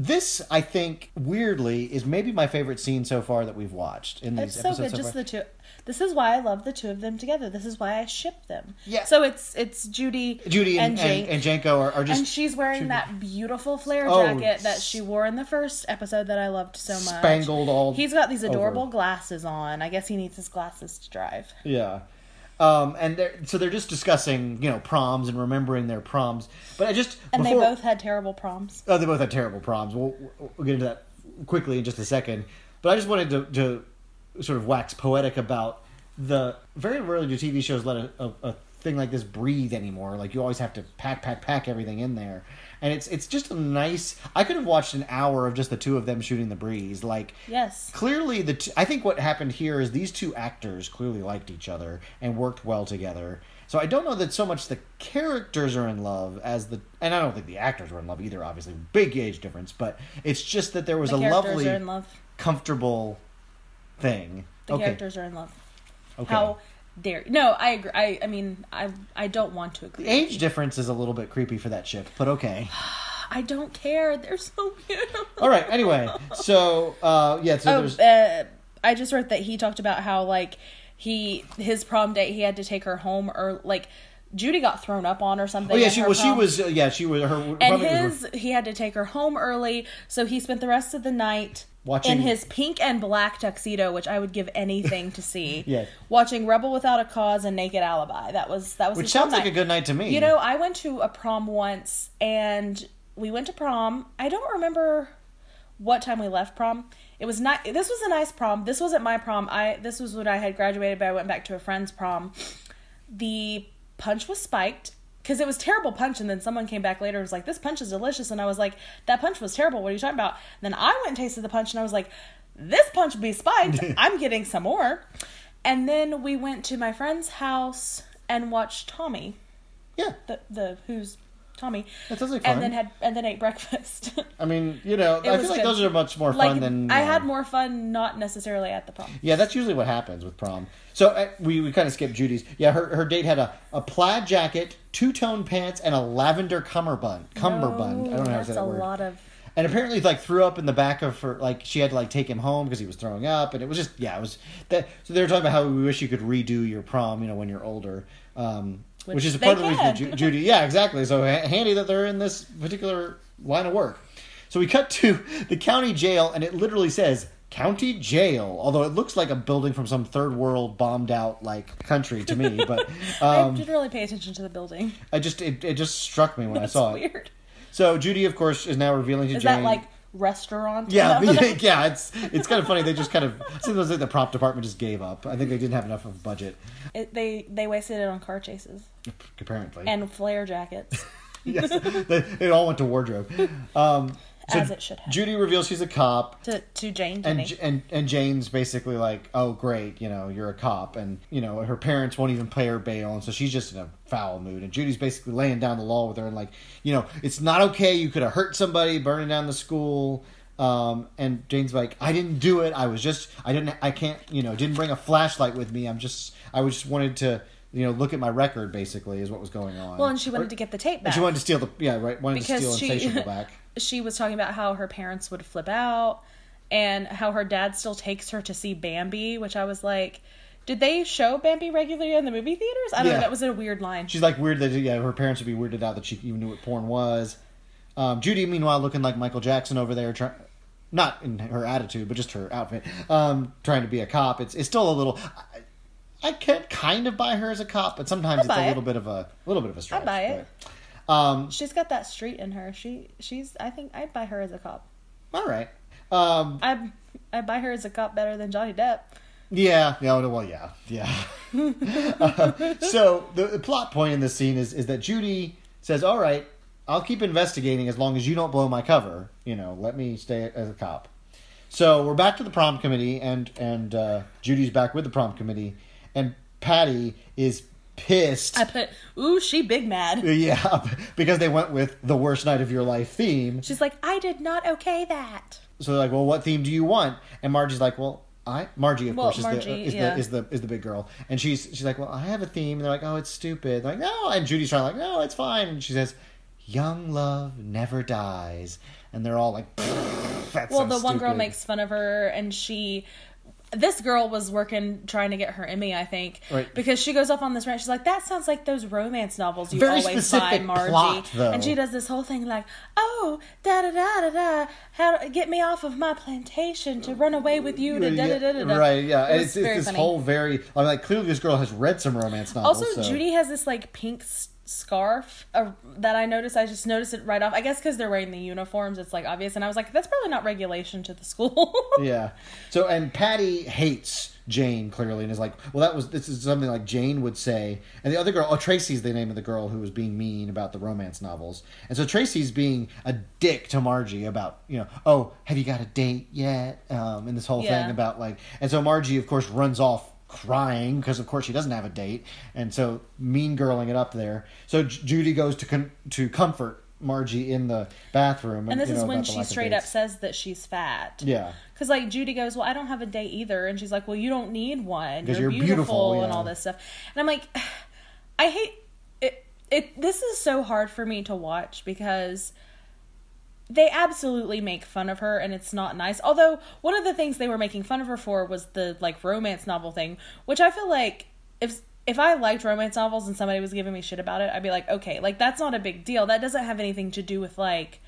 This I think weirdly is maybe my favorite scene so far that we've watched in these It's so episodes good, so just far. the two. This is why I love the two of them together. This is why I ship them. Yeah. So it's it's Judy, Judy and, and, Jake, and, Jenko are, are just and she's wearing Judy- that beautiful flare Oh, jacket that she wore in the first episode that I loved so much. Spangled all He's got these adorable over. glasses on. I guess he needs his glasses to drive. Yeah. Um, and they're, so they're just discussing, you know, proms and remembering their proms. But I just And before, they both had terrible proms. Oh, they both had terrible proms. We'll, we'll get into that quickly in just a second. But I just wanted to, to sort of wax poetic about the very rarely do TV shows let a, a, a thing like this breathe anymore. Like you always have to pack, pack, pack everything in there, and it's it's just a nice. I could have watched an hour of just the two of them shooting the breeze. Like Yes. clearly the t- I think what happened here is these two actors clearly liked each other and worked well together. So I don't know that so much the characters are in love as the and I don't think the actors were in love either. Obviously, big age difference, but it's just that there was The a lovely, love. comfortable thing. The okay, characters are in love. okay. How dare no, I agree. I I mean, I I don't want to agree. the age difference is a little bit creepy for that ship, but okay. I don't care. They're so beautiful. All right. Anyway, so uh, yeah, so Oh, there's uh, I just wrote that he talked about how like he his prom date he had to take her home or like Judy got thrown up on or something. oh yeah, she well she was uh, yeah she was her And probably was- his, he had to take her home early, so he spent the rest of the night Watching- in his pink and black tuxedo, which I would give anything to see. Yeah. watching Rebel Without a Cause and Naked Alibi. That was that was which sounds like night. a good night to me. You know, I went to a prom once, and we went to prom. I don't remember what time we left prom. It was not. This was a nice prom. This wasn't my prom. I this was when I had graduated, but I went back to a friend's prom. The punch was spiked because it was terrible punch, and then someone came back later and was like, "This punch is delicious," and I was like, "That punch was terrible. What are you talking about?" then I went and tasted the punch, and I was like, "This punch would be spiked. I'm getting some more." And then we went to my friend's house and watched Tommy yeah, the the who's Tommy. That sounds like fun. And then had and then ate breakfast. I mean, you know, It I was feel like good. those are much more fun like than I uh, had more fun, not necessarily at the prom. Yeah, that's usually what happens with prom. So uh, we, we kind of skipped Judy's. Yeah, her, her date had a, a plaid jacket, two tone pants, and a lavender cummerbund. Cummerbund. I don't know how to say that's that a word. lot of. And apparently, like threw up in the back of her. Like she had to like take him home because he was throwing up, and it was just yeah, it was that. So they were talking about how we wish you could redo your prom, you know, when you're older. Um, which, Which is part of the reason can. Judy. Yeah, exactly. So handy that they're in this particular line of work. So we cut to the county jail, and it literally says county jail. Although it looks like a building from some third world bombed out like country to me, but I um, didn't really pay attention to the building. I just it, it just struck me when That's I saw it. So Judy, of course, is now revealing to Is Jane. that like restaurant? Yeah, No. yeah, it's it's kind of funny. They just kind of sometimes like the prop department just gave up. I think they didn't have enough of a budget, It, they they wasted it on car chases apparently. and flare jackets. yes, they, it all went to wardrobe. Um, so As it should have. Judy reveals she's a cop, to to Jane. and J- and and Jane's basically like, "Oh, great, you know, you're a cop," and you know her parents won't even pay her bail, and so she's just in a foul mood. And Judy's basically laying down the law with her, and like, you know, it's not okay. You could have hurt somebody, burning down the school. Um, and Jane's like, I didn't do it. I was just, I didn't, I can't, you know, didn't bring a flashlight with me. I'm just, I was just wanted to, you know, look at my record. Basically, is what was going on. well, and she wanted Or- to get the tape back. she wanted to steal the, yeah, right, wanted Because to steal she- Insatiable back. she was talking about how her parents would flip out and how her dad still takes her to see Bambi, which I was like, did they show Bambi regularly in the movie theaters? I don't Yeah. know. That was a weird line. She's like weird that yeah, her parents would be weirded out that she even knew what porn was. Um, Judy, meanwhile, looking like Michael Jackson over there, try, not in her attitude, but just her outfit, um, trying to be a cop. It's it's still a little. I, I can kind of buy her as a cop, but sometimes it's a buy it. little bit of a little bit of a stretch. I buy it. but- um, She's got that street in her. She she's. I think I'd buy her as a cop. all right. Um, I I buy her as a cop better than Johnny Depp. Yeah, yeah, well, yeah, yeah. Uh, so the, the plot point in this scene is is that Judy says, "All right, I'll keep investigating as long as you don't blow my cover. You know, let me stay as a cop. So we're back to the prom committee, and and uh, Judy's back with the prom committee, and Patty is pissed. I put, ooh, she big mad. yeah, because they went with the worst night of your life theme. She's like, I did not okay that. So they're like, well, what theme do you want? And Margie's like, well, I Margie, of Well, course, is, the, is yeah. the is the is the big girl, and she's she's like, well, I have a theme. And they're like, oh, it's stupid. They're like, no, and Judy's trying like, no, it's fine. And she says, young love never dies, and they're all like, that's Well, so the one girl makes fun of her, and she. This girl was working trying to get her Emmy, I think, Right. because she goes off on this rant. She's like, "That sounds like those romance novels you Very always buy, Margie." plot. And she does this whole thing like, "Oh, da da da da da, how to get me off of my plantation to run away with you?" Da, da, da, da, da, da. Right, yeah. It it's, it's this funny. whole very I mean, like clearly this girl has read some romance novels. Also, so- Judy has this like pink s- scarf uh, that I noticed. I just noticed it right off. I guess because they're wearing the uniforms, it's like obvious. And I was like, that's probably not regulation to the school. Yeah. So and Patty hates Jane clearly and is like, well, that was this is something like Jane would say, and the other girl, oh, Tracy's the name of the girl who was being mean about the romance novels, and so Tracy's being a dick to Margie about you know, oh, have you got a date yet? Um, and this whole Yeah. thing about like, and so Margie of course runs off crying because of course she doesn't have a date, and so mean girling it up there. So J- Judy goes to con- to comfort. Margie in the bathroom, and this is know, when she straight up says that she's fat. Yeah. Because like Judy goes, well, I don't have a date either, and she's like, well, you don't need one You're, you're beautiful, beautiful, and all this stuff. And I'm like, I hate it. It this is so hard for me to watch because they absolutely make fun of her and it's not nice. Although one of the things they were making fun of her for was the like romance novel thing, which I feel like if if I liked romance novels and somebody was giving me shit about it, I'd be like, okay, like that's not a big deal. That doesn't have anything to do with like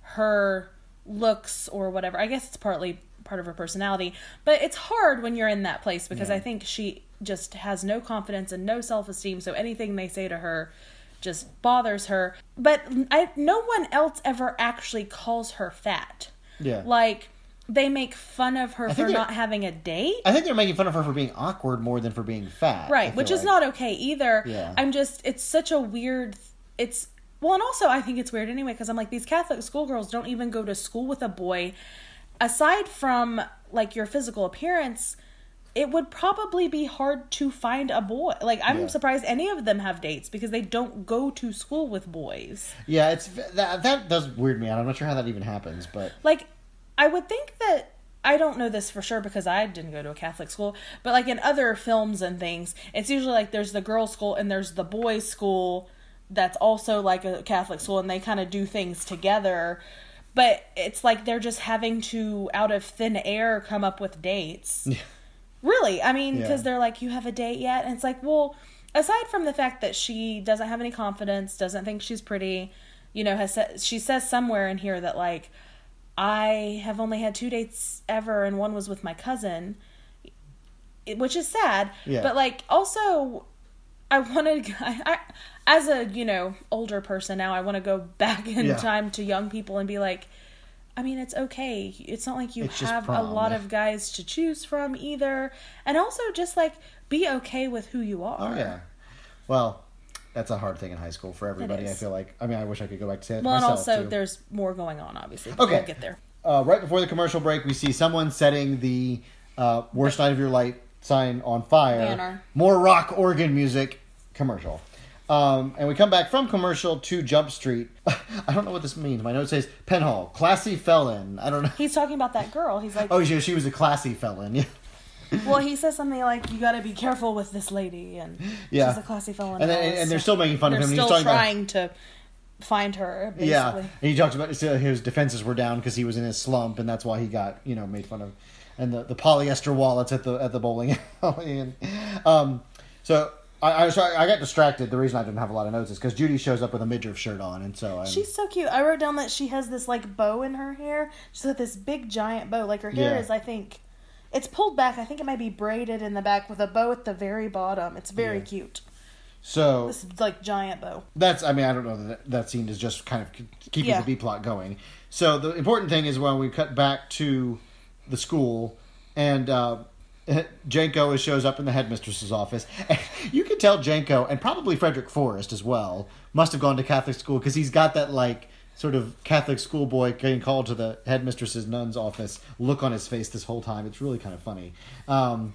her looks or whatever. I guess it's partly part of her personality, but it's hard when you're in that place because I think she just has no confidence and no self-esteem, so anything they say to her just bothers her. But I no one else ever actually calls her fat. Yeah. Like they make fun of her for not having a date. I think they're making fun of her for being awkward more than for being fat. Right which is not okay either Yeah. i'm just it's such a weird it's well and also i think it's weird anyway because i'm like these catholic schoolgirls don't even go to school with a boy aside from like your physical appearance it would probably be hard to find a boy like i'm Yeah. surprised any of them have dates because they don't go to school with boys Yeah, it's that that does weird me out. I'm not sure how that even happens, but like i would think that i don't know this for sure because i didn't go to a catholic school but like in other films and things it's usually like there's the girls school and there's the boys school that's also like a catholic school and they kind of do things together but it's like they're just having to out of thin air come up with dates really i mean because Yeah. they're like you have a date yet and it's like well aside from the fact that she doesn't have any confidence doesn't think she's pretty you know has said she says somewhere in here that like i have only had two dates ever and one was with my cousin which is sad Yeah. but like also i want to I, I, as a you know older person now i want to go back in Yeah. time to young people and be like I mean, it's okay. It's not like you It's have a lot of guys to choose from either. And also, just like be okay with who you are. oh yeah. Well, that's a hard thing in high school for everybody. I feel like. I mean, I wish I could go back to that Well, and also, too. there's more going on, obviously. Okay. We'll get there. Uh, right before the commercial break, we see someone setting the uh, "Worst Night of Your life sign on fire. Banner. More rock organ music commercial. Um, and we come back from commercial to Jump Street. I don't know what this means. My note says Penhall, classy felon. I don't know. He's talking about that girl. He's like, Oh, she, she was a classy felon. Yeah. well, he says something like, "You got to be careful with this lady," and Yeah. she's a classy felon. And, then, and they're still making fun of him. still He's talking about trying to find her. Basically. Yeah, and he talks about so his defenses were down because he was in his slump, and that's why he got you know made fun of, and the, the polyester wallets at the at the bowling alley. And, um, so I, I I got distracted. The reason I didn't have a lot of notes is because Judy shows up with a midriff shirt on, and so I'm, She's so cute. I wrote down that she has this like bow in her hair. She's got this big giant bow. Like her hair Yeah. is, I think, it's pulled back. I think it might be braided in the back with a bow at the very bottom. It's very Yeah. cute. so This like giant bow. that's I mean I don't know that that scene is just kind of keeping Yeah. the B plot going. So the important thing is when we cut back to the school and uh, Jenko shows up in the headmistress's office. And you can tell Jenko, and probably Frederick Forrest as well, must have gone to Catholic school because he's got that like sort of Catholic schoolboy getting called to the headmistress's nun's office look on his face this whole time. It's really kind of funny. Um,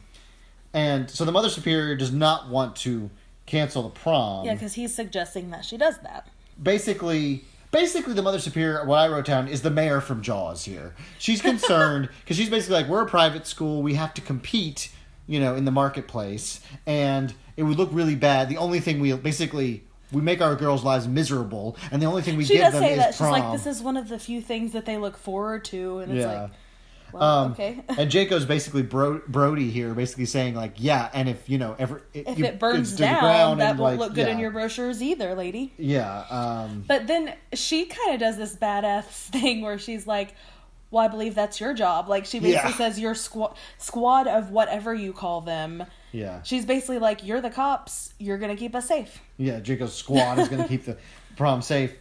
and so the mother superior does not want to cancel the prom. Yeah, because he's suggesting that she does that. basically basically the mother superior what i wrote down is the mayor from jaws here. She's concerned because she's basically like we're a private school. We have to compete you know in the marketplace. And it would look really bad. The only thing we basically we make our girls lives miserable and the only thing we She give them is that. prom She's like, this is one of the few things that they look forward to. And it's yeah. like, well, um, okay. and Jenko's basically Bro- Brody here, basically saying like, yeah, and if you know, ever if you- it burns down, that won't like, look good in your brochures either, lady. yeah. Um, But then she kind of does this badass thing where she's like, "Well, I believe that's your job." Like she basically Yeah. says, "Your squad squad of whatever you call them." yeah, She's basically like, "You're the cops. You're gonna keep us safe." Yeah, Jenko's squad is going to keep the prom safe,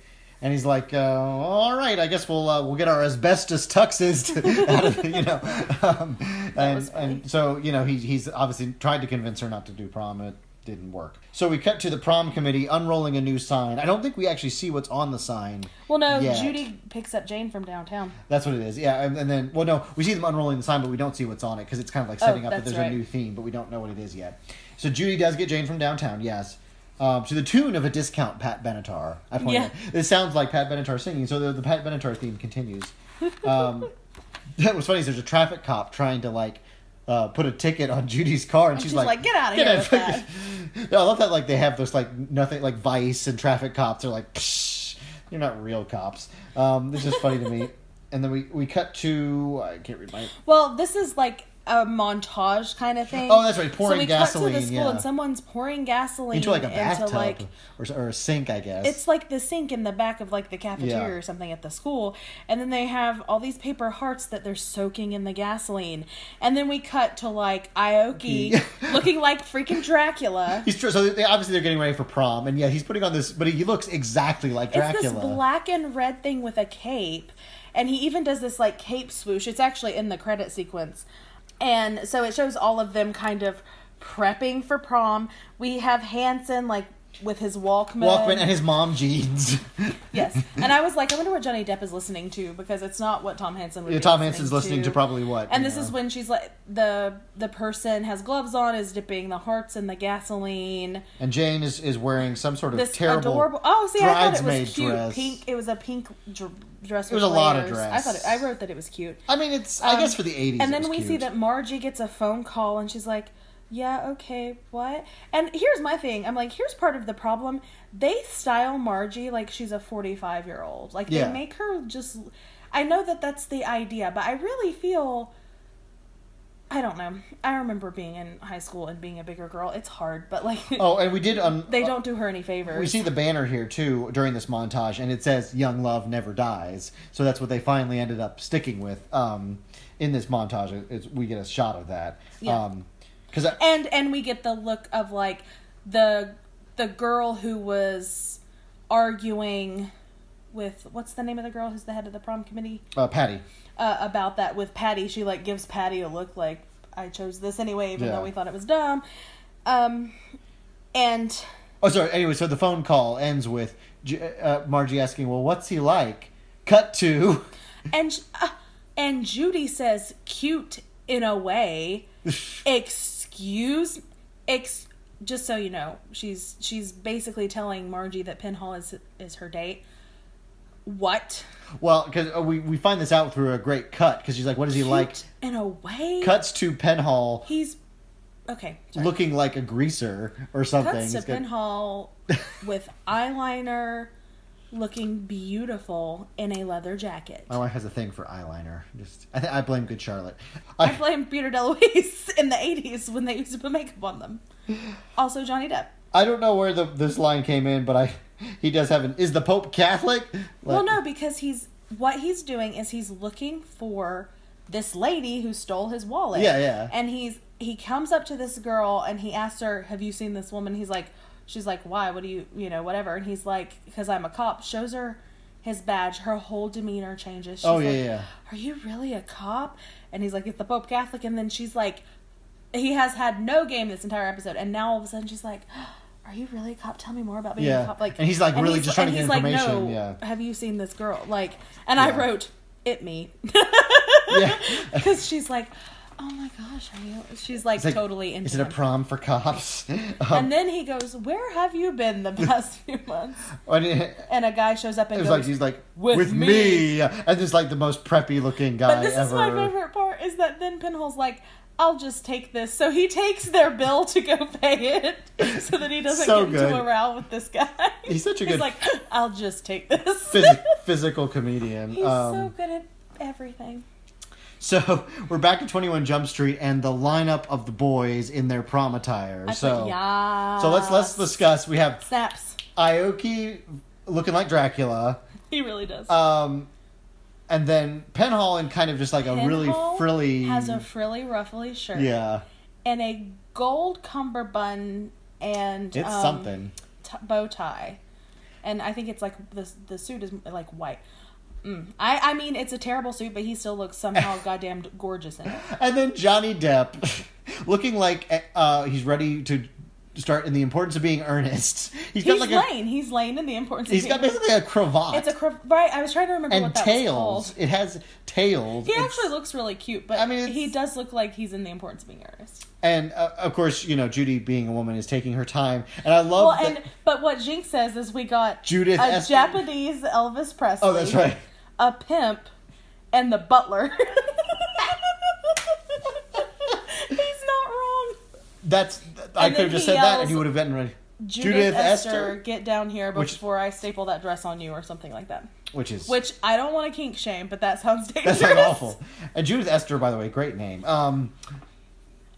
and he's like, uh, "All right, I guess we'll uh, we'll get our asbestos tuxes to, out of you know." Um, and and so you know he's he's obviously tried to convince her not to do prom, it didn't work. So we cut to the prom committee unrolling a new sign. I don't think we actually see what's on the sign. Well, no, yet. Judy picks up Jane from downtown. That's what it is. Yeah, and, and then well, no, we see them unrolling the sign, but we don't see what's on it because it's kind of like setting up that Oh, there's right. a new theme, but we don't know what it is yet. So Judy does get Jane from downtown, yes, um, to the tune of a discount Pat Benatar. I point Yeah. out. It sounds like Pat Benatar singing, so the, the Pat Benatar theme continues. Um, that was funny. Is there's a traffic cop trying to like. Uh, put a ticket on Judy's car, and, she's, she's like, like, "Get of here with that." I love that. Like they have those like nothing like Vice and traffic cops are like, Psh, you're not real cops. Um, this is funny to me. And then we we cut to I can't read my. Well, this is like a montage kind of thing. Oh, that's right, pouring so we cut to the school yeah. and someone's pouring gasoline Into like a bathtub like or, or a sink, I guess. it's like the sink in the back of like the cafeteria Yeah. or something at the school and then they have all these paper hearts that they're soaking in the gasoline and then we cut to like Ioki looking like freaking Dracula He's tr- so they, obviously they're getting ready for prom, and yeah, he's putting on this, but he looks exactly like Dracula. it's this black and red thing with a cape and he even does this like cape swoosh it's actually in the credit sequence and so it shows all of them kind of prepping for prom we have Hanson like with his Walkman Walkman and his mom jeans. Yes, and I was like, I wonder what Johnny Depp is listening to because it's not what Tom Hanson would. yeah, Tom Hanson's listening to probably what. And this know. is when she's like the the person has gloves on, is dipping the hearts in the gasoline. and Jane is is wearing some sort of This terrible adorable. Oh, see, I thought it was cute. dress. Pink. It was a pink dress. It was a lot of dress. I thought it, I wrote that it was cute. I mean, it's I Um, guess for the '80s. And then we see that Margie gets a phone call and she's like, Yeah, okay, what? And here's my thing. I'm like, here's part of the problem. They style Margie like she's a 45 year old. Like, Yeah. they make her just. I know that that's the idea, but I really feel. I don't know. I remember being in high school and being a bigger girl. It's hard, but like. Oh, and we did. Um, They don't do her any favors. We see the banner here too during this montage, and it says "Young Love Never Dies." So that's what they finally ended up sticking with um, in this montage. It's, we get a shot of that. Yeah. Because I and and we get the look of like the the girl who was arguing with what's the name of the girl who's the head of the prom committee uh, Patty. Uh, about that with Patty. She like gives Patty a look like I chose this anyway, even Yeah. though we thought it was dumb. Um, and Oh, sorry. Anyway, so the phone call ends with uh, Margie asking, "Well, what's he like?" Cut to and uh, and Judy says cute in a way. Excuse, ex. Just so you know, she's she's basically telling Margie that Penhall is is her date. What? well, because uh, we we find this out through a great cut because she's like, "What is he like?" In a way. Cuts to Penhall He's okay. Sorry. looking like a greaser or something. Cuts to He's got- Penhall with eyeliner, looking beautiful in a leather jacket. My wife has a thing for eyeliner. Just I, th- I blame Good Charlotte. I blame Peter DeLuise in the '80s when they used to put makeup on them. Also, Johnny Depp. I don't know where the this line came in, but I he does have an is the Pope Catholic? Well, no, because he's what he's doing is he's looking for this lady who stole his wallet. Yeah, yeah. And he's he comes up to this girl and he asks her, "Have you seen this woman?" He's like, she's like, "Why? What do you, you know, whatever?" And he's like, "Because I'm a cop." Shows her his badge. Her whole demeanor changes. Oh, she's Oh, yeah, like, yeah. Are you really a cop? And he's like, "It's the Pope Catholic." And then she's like, he has had no game this entire episode, and now all of a sudden she's like. Are you really a cop? Tell me more about being Yeah. a cop. Like, And he's, like, really just trying to and get he's like, information, no, yeah. Have you seen this girl? Like, and I wrote it me Yeah. because she's like, oh my gosh, are you? She's like, like, totally into Is it a prom for cops? Um, And then he goes, "Where have you been the past few months?" and it, And a guy shows up and goes, like he's like "With with, me." me. and it's like the most preppy looking guy But this ever. is my favorite part: is that then Penhall's like, "I'll just take this," so he takes their bill to go pay it, so that he doesn't So get into a row with this guy. He's such a good. He's like, "I'll just take this." Phys- physical comedian. He's um, so good at everything. So we're back to 21 Jump Street and the lineup of the boys in their prom attire. I so yeah. so let's let's discuss. We have snaps. Ioki looking like Dracula, He really does. um, and then Penhall in kind of just like a really frilly. has a frilly, ruffly shirt. yeah, and a gold cummerbund and it's um, something. t- bow tie, and I think it's like the the suit is like white. Mm. I I mean it's a terrible suit, but he still looks somehow goddamn gorgeous in it. And then Johnny Depp looking like uh, he's ready to start in the importance of being earnest. He's got He's like a Lane. He's Lane in the importance. he's got basically a cravat. It's a cravat. right. I was trying to remember and what that was tails. It has tails. He It's- actually looks really cute, but I mean, he does look like he's in the importance of being earnest. And uh, of course, you know Judy being a woman is taking her time, and I love Well, that. and but what Jinx says is we got Judith a Japanese Elvis Presley. oh, that's right. a pimp and the butler. He's not. That's I could have just he said that, and yells, he would have been ready. Judith, Esther, get down here Which- before I staple that dress on you or something like that. which is Which I don't want to kink shame, but that sounds that dangerous. sounds awful. And Judith Esther, by the way, great name. Um,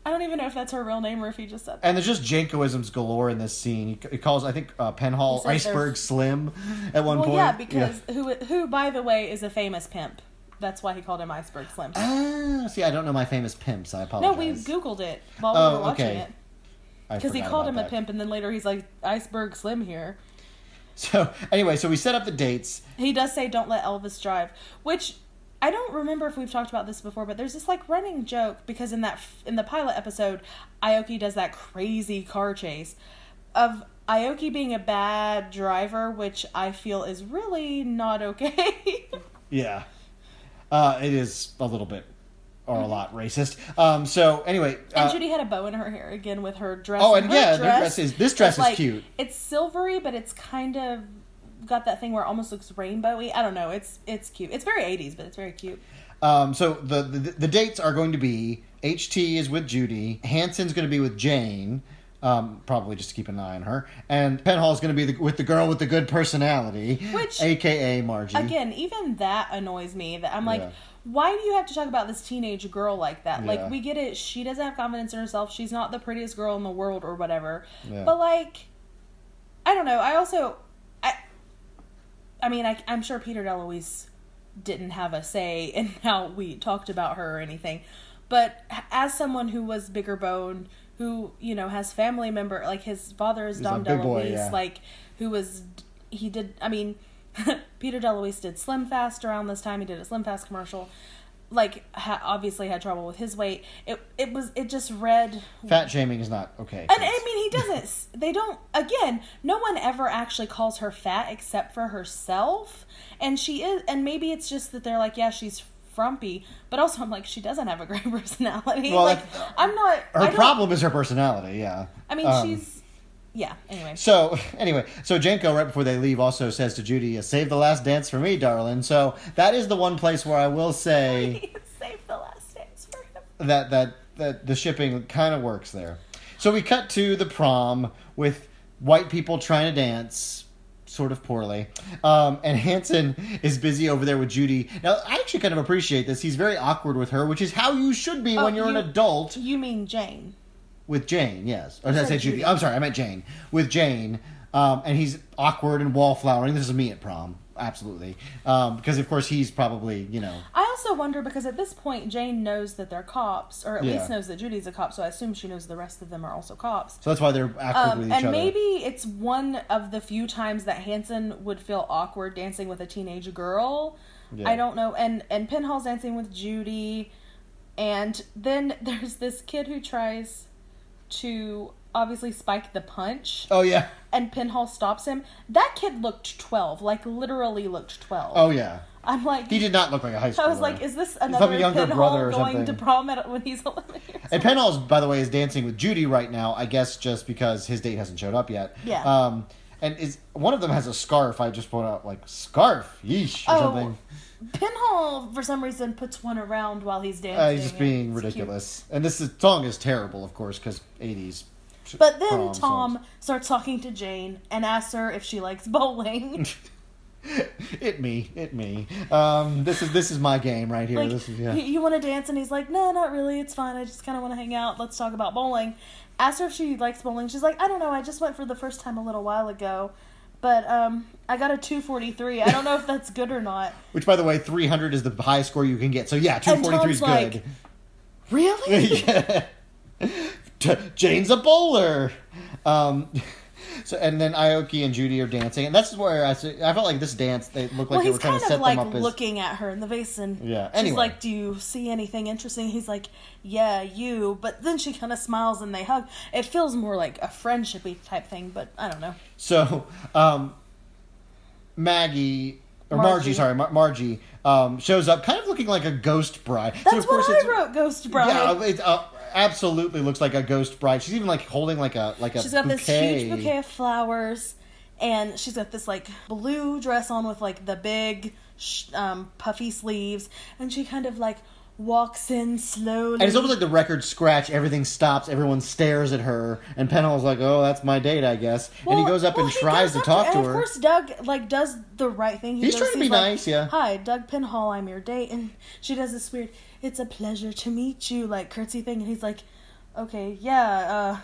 I don't even know if that's her real name or if he just said that. and there's just Jenkoisms galore in this scene. He, he calls, I think, uh, Penhall Iceberg there's- Slim at one Well, point. yeah, because who who by the way is a famous pimp. That's why he called him Iceberg Slim. Ah, see, I don't know my famous pimps. I apologize. no, we googled it while we Oh, were watching okay. it because he called him a pimp, and then later he's like Iceberg Slim here. So anyway, so we set up the dates. He does say don't let Elvis drive, which I don't remember if we've talked about this before, but there's this like running joke because in that in the pilot episode, Ioki does that crazy car chase of Ioki being a bad driver, which I feel is really not okay. Yeah, uh, it is a little bit or a lot racist. Um, so anyway, Mm-hmm. and uh, Judy had a bow in her hair again with her dress. Oh, and yeah, their dress is- this dress is like, cute. It's silvery, but it's kind of got that thing where it almost looks rainbowy. I don't know. It's it's cute. It's very 80s, but it's very cute. Um, so the, the the dates are going to be HT is with Judy, Hanson's going to be with Jane, um, probably just to keep an eye on her, and Penhall is going to be the, with the girl with the good personality, Which- AKA Margie. Again, even that annoys me. That I'm like, Yeah. why do you have to talk about this teenage girl like that? Yeah. Like, we get it. She doesn't have confidence in herself. She's not the prettiest girl in the world or whatever. Yeah. But like, I don't know. I also, I, I mean, I, I'm sure Peter DeLuise didn't have a say in how we talked about her or anything. But as someone who was bigger bone, who you know has family member like his father is He's Dom DeLuise, yeah. like who was he did. I mean, Peter DeLuise did Slim Fast around this time. He did a Slim Fast commercial. Like, ha- obviously had trouble with his weight. It it was it just read Fat shaming is not okay. and. I mean, he doesn't. They don't. Again, no one ever actually calls her fat except for herself, and she is. And maybe it's just that they're like, yeah, she's frumpy, but also I'm like, she doesn't have a great personality. Well, like, that- I'm not. her problem is her personality. Yeah. I mean, Um, she's. Yeah. Anyway. So anyway, so Jenko right before they leave also says to Judy, "Save the last dance for me, darling." So that is the one place where I will say Save the last dance for him. that that that the shipping kind of works there. So we cut to the prom with white people trying to dance, sort of poorly, um, and Hanson is busy over there with Judy. Now I actually kind of appreciate this. He's very awkward with her, which is how you should be Oh, when you're an adult. You mean Jane? with Jane, yes. Or did I said say Judy? Judy. I'm sorry, I meant Jane. With Jane, um, and he's awkward and wallflowering. This is me at prom, absolutely, um, because of course he's probably you know I also wonder because at this point Jane knows that they're cops, or at Yeah. least knows that Judy's a cop. So I assume she knows the rest of them are also cops. so that's why they're awkward Um, with each and other. maybe it's one of the few times that Hanson would feel awkward dancing with a teenage girl. Yeah. I don't know. And and Penhall's dancing with Judy, And then there's this kid who tries to obviously spike the punch, Oh yeah. and Penhall stops him. That kid looked 12, like literally looked 12. Oh yeah. I'm like, He did not look like a high schooler. I was like, is this another younger Penhall brother or going something. to prom at, when he's 11 years And old? By the way, is dancing with Judy right now. I guess just because his date hasn't showed up yet. Yeah. Um, and is one of them has a scarf. I just put out like scarf, yeesh, or Oh, something. Penhall, for some reason, puts one around while he's dancing. Uh, he's just being It's cute. ridiculous. And this is, song is terrible, of course, because '80s. But then prom Tom songs. starts talking to Jane and asks her if she likes bowling. it me, it me. Um, this is this is my game right here. like, this is yeah. you, you want to dance? And he's like, no, not really. It's fine. I just kind of want to hang out. Let's talk about bowling. Ask her if she likes bowling. She's like, I don't know. I just went for the first time a little while ago. But um, I got a 243. I don't know if that's good or not. Which, by the way, 300 is the highest score you can get. So yeah, 243 is Tom's like, good. Really? yeah. Jane's a bowler. Um, so and then Ioki and Judy are dancing, and that's where I I felt like this dance they looked like well, they were trying kind to set of like them up as looking at her in the and Yeah, she's anyway. like, "Do you see anything interesting?" He's like, "Yeah, you." But then she kind of smiles and they hug. It feels more like a friendshipy type thing, but I don't know. So, um, Maggie or Margie, Margie. sorry, Mar- Margie um, shows up, kind of looking like a ghost bride. so That's of course what I it's, wrote, Ghost Bride. Yeah, it uh, absolutely looks like a ghost bride. She's even like holding like a like a she's got this bouquet. huge bouquet of flowers, and she's got this like blue dress on with like the big sh- um, puffy sleeves, and she kind of like walks in slowly. And it's almost like the record scratch. Everything stops. Everyone stares at her, and Penhall's like, "Oh, that's my date, I guess." and he goes up well, and tries to talk to her. Of course, Doug like does the right thing. He He's goes- trying to be like, nice, yeah. Hi, Doug Penhall. I'm your date, and she does this weird. It's a pleasure to meet you, like curtsy thing, and he's like, okay, yeah. uh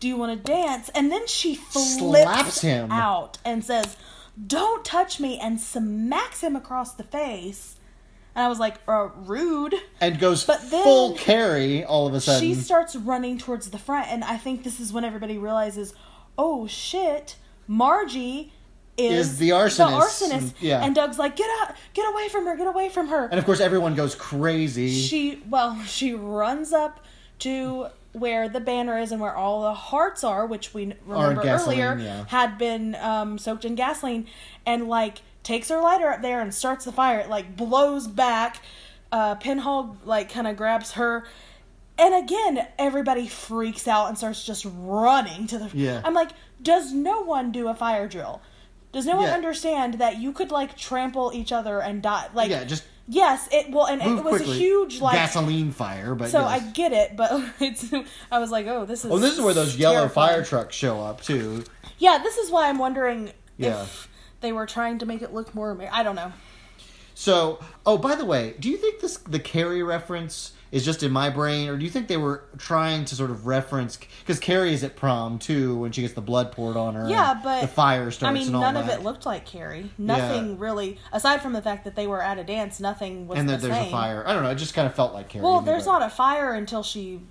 Do you want to dance? And then she flips Slaps him. out and says, "Don't touch me," and smacks him across the face. And I was like, uh, rude. and goes But then full Carrie all of a sudden. She starts running towards the front, and I think this is when everybody realizes, oh shit, Margie is, Is the arsonist. The arsonist. And- yeah. And Doug's like, get out, get away from her, get away from her. and of course, everyone goes crazy. she, well, she runs up to where the banner is and where all the hearts are, which we remember gasoline, earlier yeah. had been um, soaked in gasoline, and like takes her lighter up there and starts the fire. It like blows back. Uh, Penhall like kind of grabs her, and again everybody freaks out and starts just running to the. Yeah. I'm like, does no one do a fire drill? Does no one Yeah. understand that you could like trample each other and die? Like, yeah, just yes, it well, and it was quickly. a huge like gasoline fire. But so yes. I get it, but it's. I was like, oh, this is. Oh, this is where those yellow fire trucks show up too. Yeah, this is why I'm wondering Yeah. if they were trying to make it look more. I don't know. So, oh, by the way, do you think this the Carrie reference is just in my brain, or do you think they were trying to sort of reference because Carrie is at prom too when she gets the blood poured on her? Yeah, but the fire starts. I mean, and all none of it looked like Carrie. Nothing really, aside from the fact that they were at a dance. Nothing was and the that there's same. a fire. I don't know. It just kind of felt like Carrie. Well, there's but- not a fire until she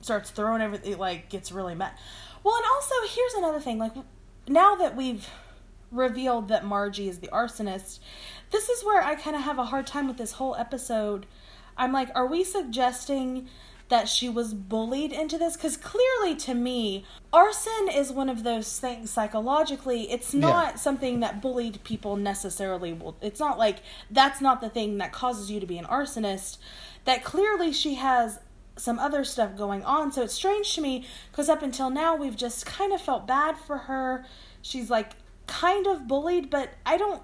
starts throwing everything. Like gets really mad. Well, and also here's another thing. Like now that we've revealed that Margie is the arsonist, this is where I kind of have a hard time with this whole episode. I'm like, are we suggesting that she was bullied into this? Because clearly, to me, arson is one of those things psychologically. It's not something that bullied people necessarily will. It's not like that's not the thing that causes you to be an arsonist. That clearly she has some other stuff going on. So it's strange to me because up until now we've just kind of felt bad for her. She's like kind of bullied, but I don't.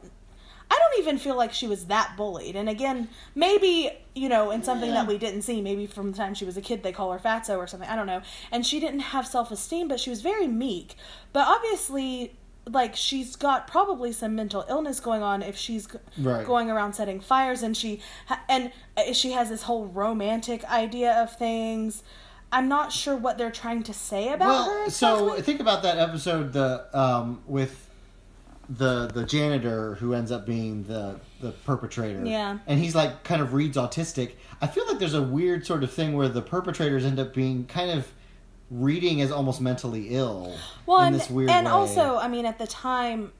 I don't even feel like she was that bullied. And again, maybe, you know, in something that we didn't see, maybe from the time she was a kid they call her fatso or something. I don't know. And she didn't have self esteem, but she was very meek. But obviously, like, she's got probably some mental illness going on if she's Right. going around setting fires and she ha- and uh, she has this whole romantic idea of things. I'm not sure what they're trying to say about well, her. so think about that episode the um, with the the janitor who ends up being the the perpetrator. Yeah. and he's like kind of reads autistic. I feel like there's a weird sort of thing where the perpetrators end up being kind of reading as almost mentally ill well, in and, this weird and way. also, I mean, at the time,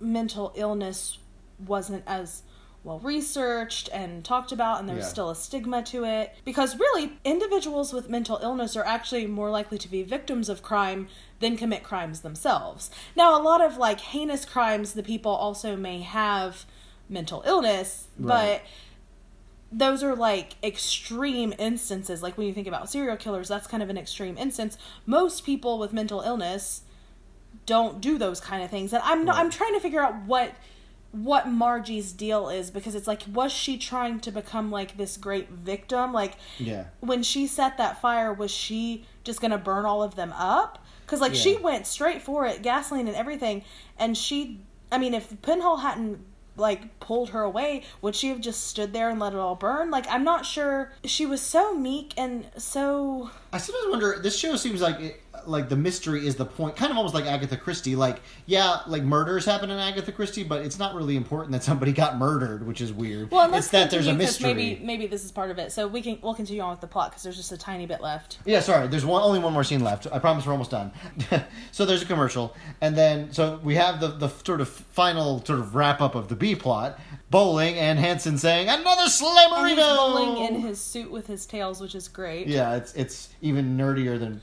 mental illness wasn't as well researched and talked about and there's Yeah. still a stigma to it because really individuals with mental illness are actually more likely to be victims of crime than commit crimes themselves now a lot of like heinous crimes the people also may have mental illness Right. but those are like extreme instances like when you think about serial killers that's kind of an extreme instance most people with mental illness don't do those kind of things and i'm not, Right. i'm trying to figure out what what margie's deal is because it's like was she trying to become like this great victim like Yeah. when she set that fire was she just gonna burn all of them up because like she went straight for it gasoline and everything and she i mean if penhall hadn't like pulled her away would she have just stood there and let it all burn like i'm not sure she was so meek and so I sometimes wonder. This show seems like it, like the mystery is the point, kind of almost like Agatha Christie. Like, yeah, like murders happen in Agatha Christie, but it's not really important that somebody got murdered, which is weird. well it's that there's a mystery. maybe maybe this is part of it so we can we'll continue on with the plot because there's just a tiny bit left Yeah, sorry. There's one only one more scene left. I promise we're almost done. so there's a commercial, and then so we have the the sort of final sort of wrap up of the B plot. Bowling and Hanson saying another and he's bowling in his suit with his tails which is great Yeah, it's it's even nerdier than.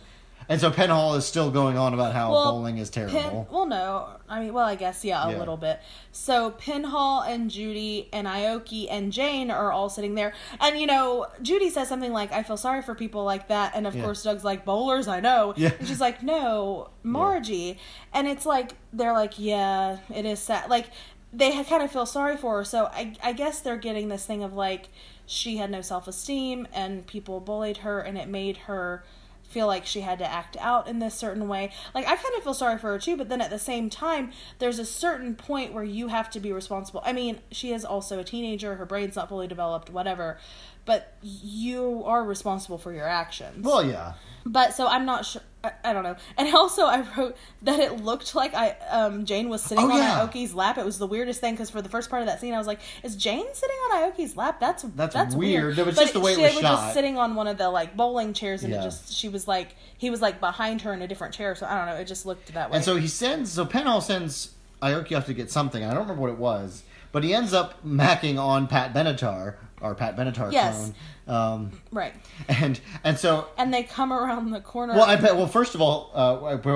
And so Penhall is still going on about how Well, bowling is terrible. Pin, well, no, I mean, well, I guess yeah, a Yeah. little bit. So Penhall and Judy and Ioki and Jane are all sitting there, and you know, Judy says something like, "I feel sorry for people like that," and of Yeah. course, Doug's like, "Bowlers, I know," Yeah. and she's like, "No, Margie," and it's like they're like, "Yeah, it is sad." Like they kind of feel sorry for her, so I, I guess they're getting this thing of like she had no self esteem and people bullied her, and it made her feel like she had to act out in this certain way. Like I kind of feel sorry for her too, but then at the same time, there's a certain point where you have to be responsible. I mean, she is also a teenager, her brain's not fully developed, whatever. But you are responsible for your actions. well, yeah. But so I'm not sure. I, I don't know. And also, I wrote that it looked like I um, Jane was sitting Oh, on yeah. Ioki's lap. It was the weirdest thing because for the first part of that scene, I was like, "Is Jane sitting on Ioki's lap? That's That's that's, weird. It was But just the way it she was was just sitting on one of the like bowling chairs, and Yeah. it just she was like he was like behind her in a different chair. So I don't know. It just looked that way. And so he sends, so Penhall sends Ioki off to get something. I don't remember what it was, but he ends up macking on Pat Benatar, or Pat Benatar Yes. clone. Um, right, and and so, and they come around the corner. well, I bet. Well, first of all, uh, we're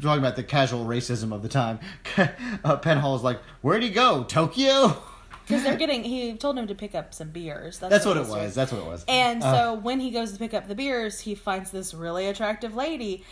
talking about the casual racism of the time. uh, Penhall is like, "Where'd he go? Tokyo?" because they're getting. He told him to pick up some beers. That's what he it doing. was. That's what it was. And Uh, so when he goes to pick up the beers, he finds this really attractive lady,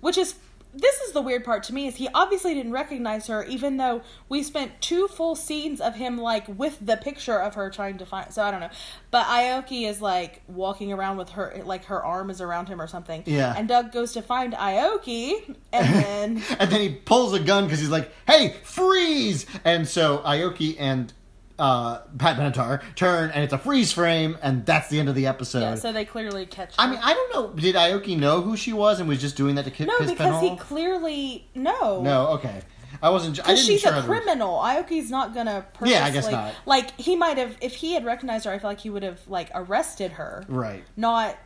which is this is the weird part to me is he obviously didn't recognize her even though we spent two full scenes of him like with the picture of her trying to find so I don't know. But Ioki is like walking around with her like her arm is around him or something. Yeah. And Doug goes to find Ioki and then and then he pulls a gun because he's like, "Hey, freeze!" And so Ioki and uh, Pat Benatar turn, and it's a freeze frame, and that's the end of the episode. yeah, so they clearly catch I mean, I don't know. Did Ioki know who she was and was just doing that to ki- no, piss because he clearly no. No, okay. I wasn't. I Because didn't she's sure a criminal. Ioki's not gonna. Purposely, Yeah, I guess not. Like he might have, if he had recognized her, I feel like he would have like arrested her, Right. not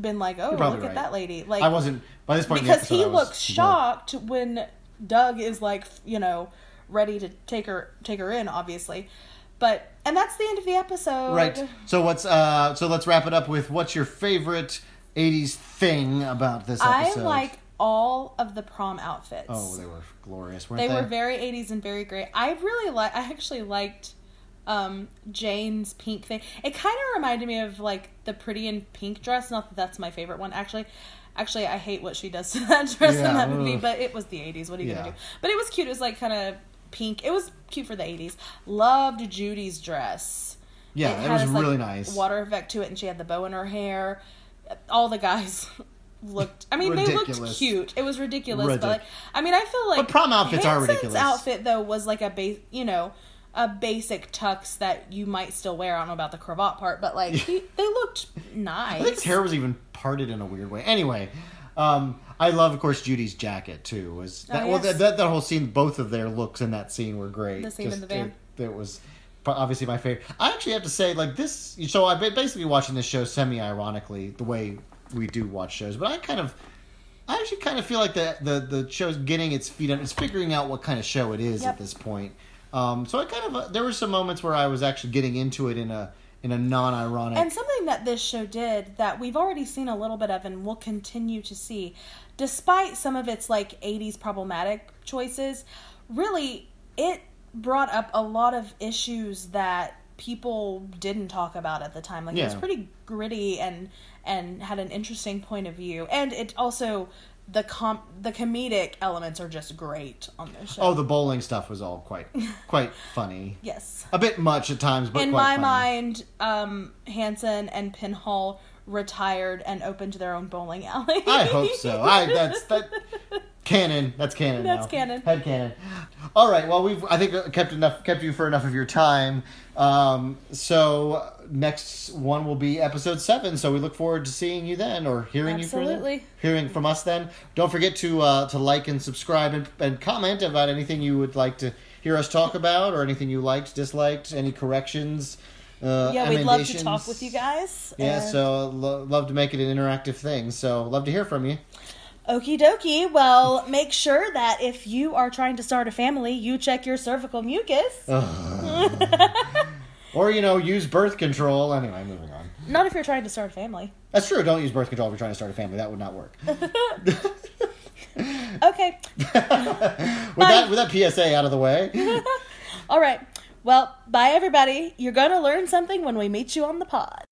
been like, oh, look probably at that lady. Like I wasn't by this point. because episode, he looks shocked when Doug is like, you know, ready to take her take her in, obviously. But and that's the end of the episode. Right. So what's uh? So let's wrap it up with what's your favorite '80s thing about this episode? I like all of the prom outfits. Oh, they were glorious, weren't they they? were very 80s and very great. I really like. I actually liked um, Jane's pink thing. It kind of reminded me of like the Pretty in Pink dress. Not that that's my favorite one, actually. Actually, I hate what she does to that dress Yeah, in that movie, but it was the 80s. What are you Yeah. gonna do? But it was cute. It was like kind of pink. It was cute for the 80s. Loved Judy's dress. Yeah, it had was this, like, really nice. Water effect to it, and she had the bow in her hair. All the guys looked. I mean, they looked cute. It was ridiculous, but like, I mean, I feel like But prom outfits are Hanson's ridiculous. outfit though was like a base, you know, a basic tux that you might still wear. I don't know about the cravat part, but like he, they looked nice. I think his hair was even parted in a weird way. Anyway, um, I love, of course, Judy's jacket too. Was that, Oh, well that, that that whole scene? Both of their looks in that scene were great. The scene in the van. It, it was obviously my favorite. I actually have to say, like this. So I've been basically watching this show semi-ironically, the way we do watch shows. But I kind of, I actually kind of feel like the the the show's getting its feet on. It's figuring out what kind of show it is Yep. at this point. Um, so I kind of uh, there were some moments where I was actually getting into it in a in a non-ironic. And something that this show did that we've already seen a little bit of and will continue to see, despite some of its like 80s problematic choices, really it brought up a lot of issues that people didn't talk about at the time. Like it was pretty gritty and and had an interesting point of view. And it also the com the comedic elements are just great on this show. oh, the bowling stuff was all quite quite funny. yes. A bit much at times, but in my funny. mind, um, Hanson and Penhall retired and opened their own bowling alley. I hope so. I that's that canon. That's canon. That's now. canon. Head canon. All right. Well, we've I think kept enough kept you for enough of your time. Um, so next one will be episode seven. So we look forward to seeing you then, or hearing you Absolutely. for hearing from us then. Don't forget to uh, to like and subscribe and, and comment about anything you would like to hear us talk about, or anything you liked, disliked, any corrections. Uh, yeah, we'd love to talk with you guys. Yeah, so lo- love to make it an interactive thing. So love to hear from you. Okie dokie. Well, make sure that if you are trying to start a family, you check your cervical mucus. Or, you know, use birth control. Anyway, moving on. Not if you're trying to start a family. That's true. Don't use birth control if you're trying to start a family. That would not work. with, Okay. that, with that PSA out of the way. All right. Well, bye everybody. You're going to learn something when we meet you on the pod.